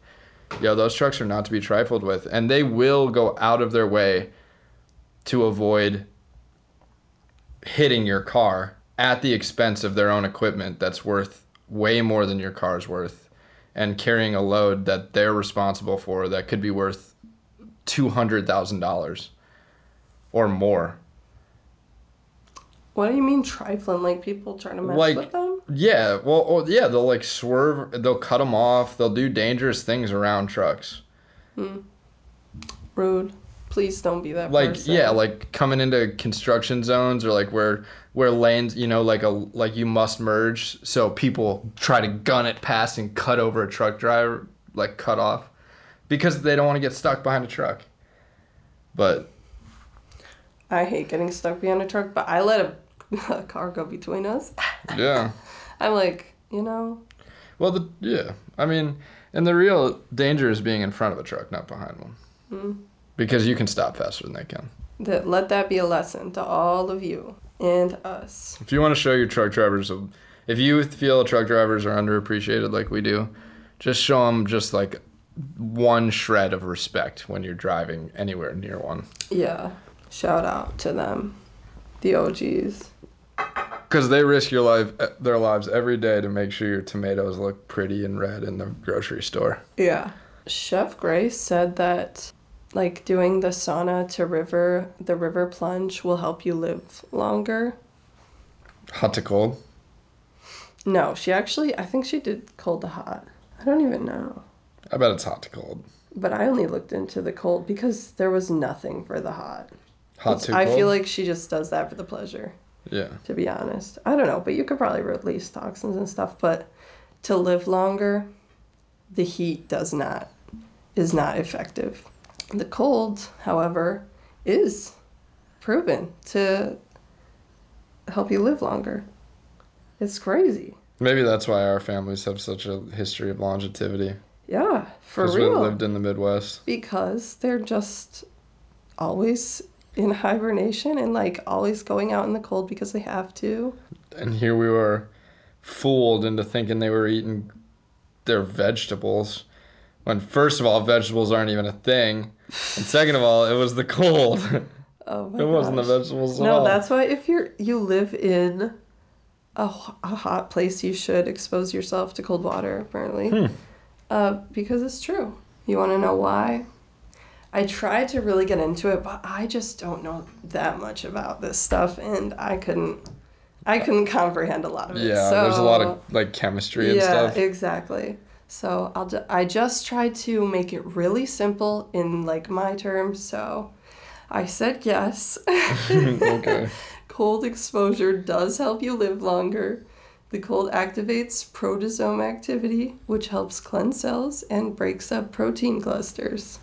yo, those trucks are not to be trifled with, and they will go out of their way to avoid hitting your car at the expense of their own equipment that's worth way more than your car's worth and carrying a load that they're responsible for that could be worth $200,000 or more. What do you mean trifling? Like people trying to mess Like- with them? Yeah, well, or, yeah, they'll like swerve, they'll cut them off, they'll do dangerous things around trucks. Hmm. Rude. Please don't be that like person. yeah like coming into construction zones or like where where lanes you know like a like you must merge so people try to gun it past and cut over a truck driver like cut off because they don't want to get stuck behind a truck. But I hate getting stuck behind a truck, but I let a, [LAUGHS] a car go between us. [LAUGHS] yeah. I'm like, you know, well the yeah i mean and the real danger is being in front of a truck not behind one. Mm, because you can stop faster than they can. That let that be a lesson to all of you and us. if you want to show your truck drivers if you feel truck drivers are underappreciated like we do just show them just like one shred of respect when you're driving anywhere near one Yeah. Shout out to them, the OGs. because they risk your life eh, their lives every day to make sure your tomatoes look pretty and red in the grocery store Yeah. Chef Grace said that like doing the sauna to river, the river plunge will help you live longer. hot to cold No, she actually, I think she did cold to hot. I don't even know. i bet it's hot to cold But I only looked into the cold because there was nothing for the hot. hot It's- to I cold feel like she just does that for the pleasure, yeah to be honest. I don't know, but you could probably release toxins and stuff, but to live longer, the heat does not is not effective. The cold, however, is proven to help you live longer. It's crazy. maybe that's why our families have such a history of longevity Yeah, for real. because we lived in the midwest because they're just always in hibernation and like always going out in the cold because they have to. and here we were fooled into thinking they were eating their vegetables when first of all vegetables aren't even a thing and second of all it was the cold [LAUGHS] Oh my it wasn't the gosh. vegetables at No, all that's why if you're you live in a, h- a hot place, you should expose yourself to cold water. Apparently, Hmm. uh, because it's true. You want to know why? I tried to really get into it, but I just don't know that much about this stuff, and I couldn't. I couldn't comprehend a lot of it. yeah so, there's a lot of like chemistry and yeah, stuff exactly. So I'll ju- I just tried to make it really simple in like my terms. So I said yes. [LAUGHS] okay [LAUGHS] Cold exposure does help you live longer. The cold activates proteasome activity, which helps cleanse cells and breaks up protein clusters.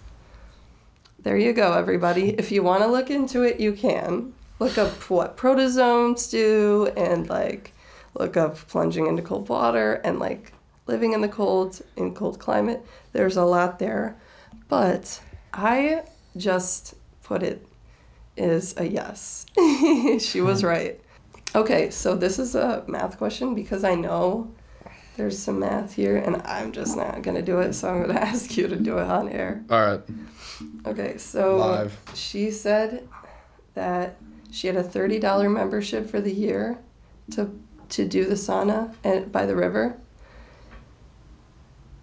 There you go, everybody. If you want to look into it, you can. Look up what proteasomes do and like look up plunging into cold water and like living in the cold in cold climate. There's a lot there. But I just put it is a yes. [LAUGHS] she was hmm. right. Okay, so this is a math question because I know there's some math here and I'm just not going to do it, so I'm going [LAUGHS] to ask you to do it on air. all right Okay, so live she said that she had a $30 membership for the year to to do the sauna and by the river.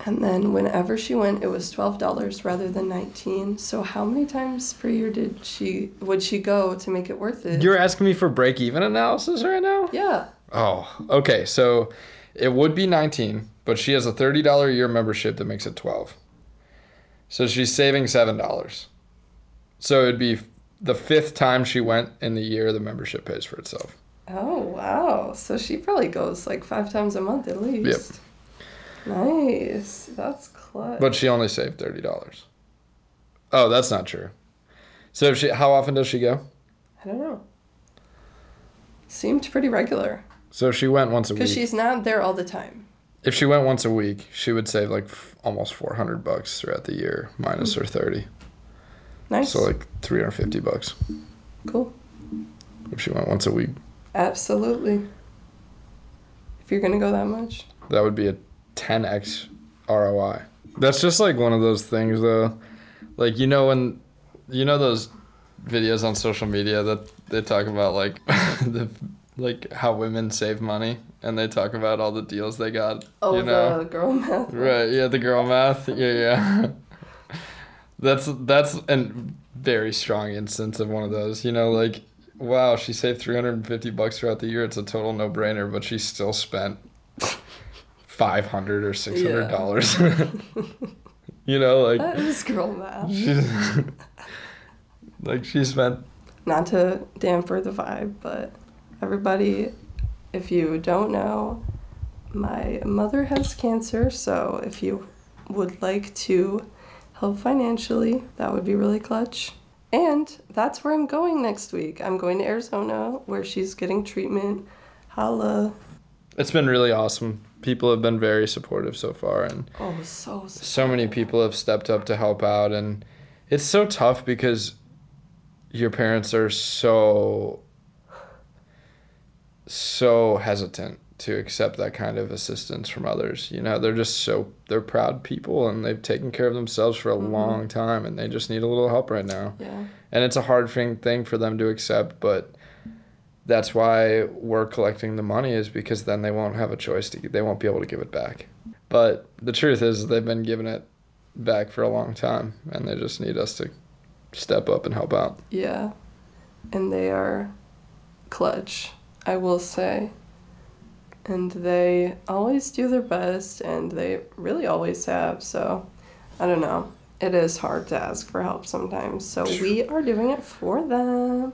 And then whenever she went, it was twelve dollars rather than nineteen. So how many times per year did she would she go to make it worth it? you're asking me for break even analysis right now yeah. oh okay so it would be 19 but she has a $30 a year membership that makes it 12 so she's saving $7 so it'd be the fifth time she went in the year the membership pays for itself Oh wow. So she probably goes like five times a month at least. Nice. That's clutch. But she only saved thirty dollars. Oh, that's not true. So if she, how often does she go? I don't know. Seemed pretty regular So if she went once a week. because she's not there all the time. If she went once a week, she would save like f- almost four hundred bucks throughout the year, minus hmm. her thirty. Nice. So like three hundred fifty bucks cool. if she went once a week. Absolutely. If you're gonna go that much. That would be a ten x ROI. That's just like one of those things though. Like you know when you know those videos on social media that they talk about like [LAUGHS] the like how women save money and they talk about all the deals they got. Oh, you know. the girl math. Right, yeah, the girl math. Yeah, yeah. [LAUGHS] that's that's a very strong instance of one of those. You know, like wow, she saved 350 bucks throughout the year. It's a total no-brainer, but she still spent 500 or 600 dollars. [LAUGHS] you know, like That is girl math. [LAUGHS] Like she spent Not to damper the vibe, but everybody, if you don't know, my mother has cancer, so if you would like to help financially, that would be really clutch. And that's where I'm going next week. I'm going to Arizona where she's getting treatment. Holla. it's been really awesome. People have been very supportive so far and Oh, so so many people have stepped up to help out and it's so tough because your parents are so so hesitant to accept that kind of assistance from others you know? They're just so they're proud people and they've taken care of themselves for a mm-hmm. long time and they just need a little help right now. Yeah. and it's a hard thing thing for them to accept but that's why we're collecting the money is because then they won't have a choice to they won't be able to give it back but the truth is they've been giving it back for a long time and they just need us to step up and help out Yeah. And they are clutch, I will say. And they always do their best, and they really always have. So, I don't know. It is hard to ask for help sometimes. So, we are doing it for them.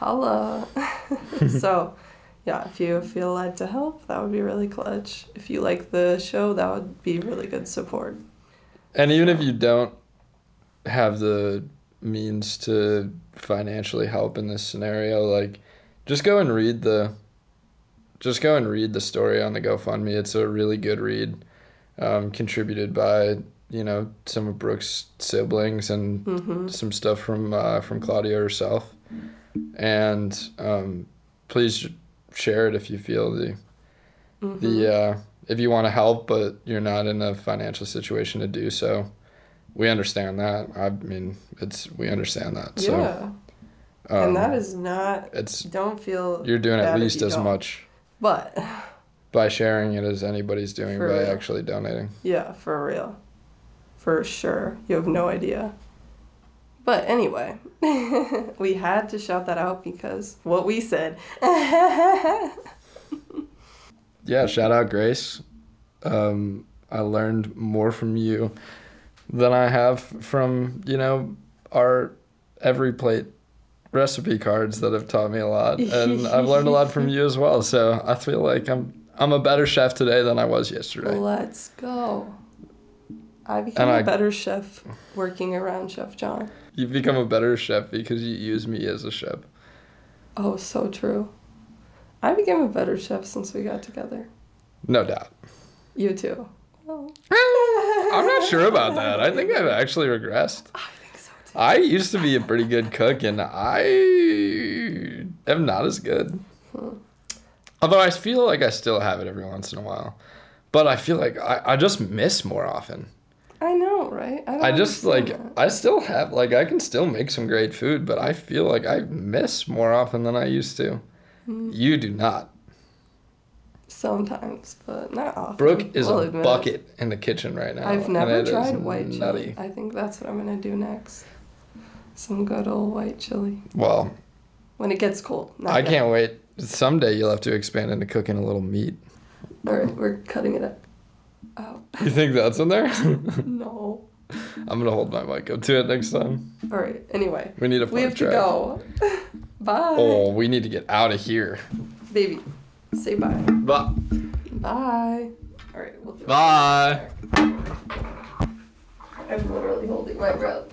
Holla. [LAUGHS] so, yeah, if you feel led to help, that would be really clutch. If you like the show, that would be really good support. and even if you don't have the means to financially help in this scenario like just go and read the just go and read the story on the gofundme it's a really good read um, contributed by you know some of brooke's siblings and Mm-hmm. some stuff from uh, from Claudia herself, and um, please share it if you feel the Mm-hmm. the uh, if you want to help, but you're not in a financial situation to do so. We understand that. I mean, it's we understand that. So, yeah. um, and that is not, it's don't feel. you're doing at least as don't. much But. by sharing it as anybody's doing For by real. actually donating. Yeah, for real. For sure. You have no idea. But anyway, [LAUGHS] we had to shout that out because what we said. [LAUGHS] Yeah, shout out Grace. Um, I learned more from you than I have from, you know, our EveryPlate recipe cards that have taught me a lot. [LAUGHS] And I've learned a lot from you as well. So I feel like I'm I'm a better chef today than I was yesterday. Let's go. I became And a I- better chef working around Chef John. You've become a better chef because you use me as a chef. Oh, so true. I became a better chef since we got together. No doubt. You too. Oh. [LAUGHS] I'm not sure about that. I think I've [LAUGHS] actually regressed. I think so too. I used to be a pretty good cook, and I am not as good. Hmm. Although I feel like I still have it every once in a while, but I feel like I, I just miss more often. I know, right? don't I just like understand I still have like I can still make some great food, but I feel like I miss more often than I used to. Hmm. You do not. sometimes, but not often. Brooke is I'll a admit it. bucket in the kitchen right now. I've never tried white chili. I think that's what I'm gonna do next. Some good old white chili Well, when it gets cold. I yet. can't wait. Someday you'll have to expand into cooking a little meat. All right, we're cutting it up. Oh You think that's in there? [LAUGHS] no! I'm gonna hold my mic up to it next time. All right. Anyway, We need a we have track. to go. [LAUGHS] bye, Oh, we need to get out of here. baby. Say bye. Bye. Bye. All right, we'll do it. Bye. I'm literally holding my breath.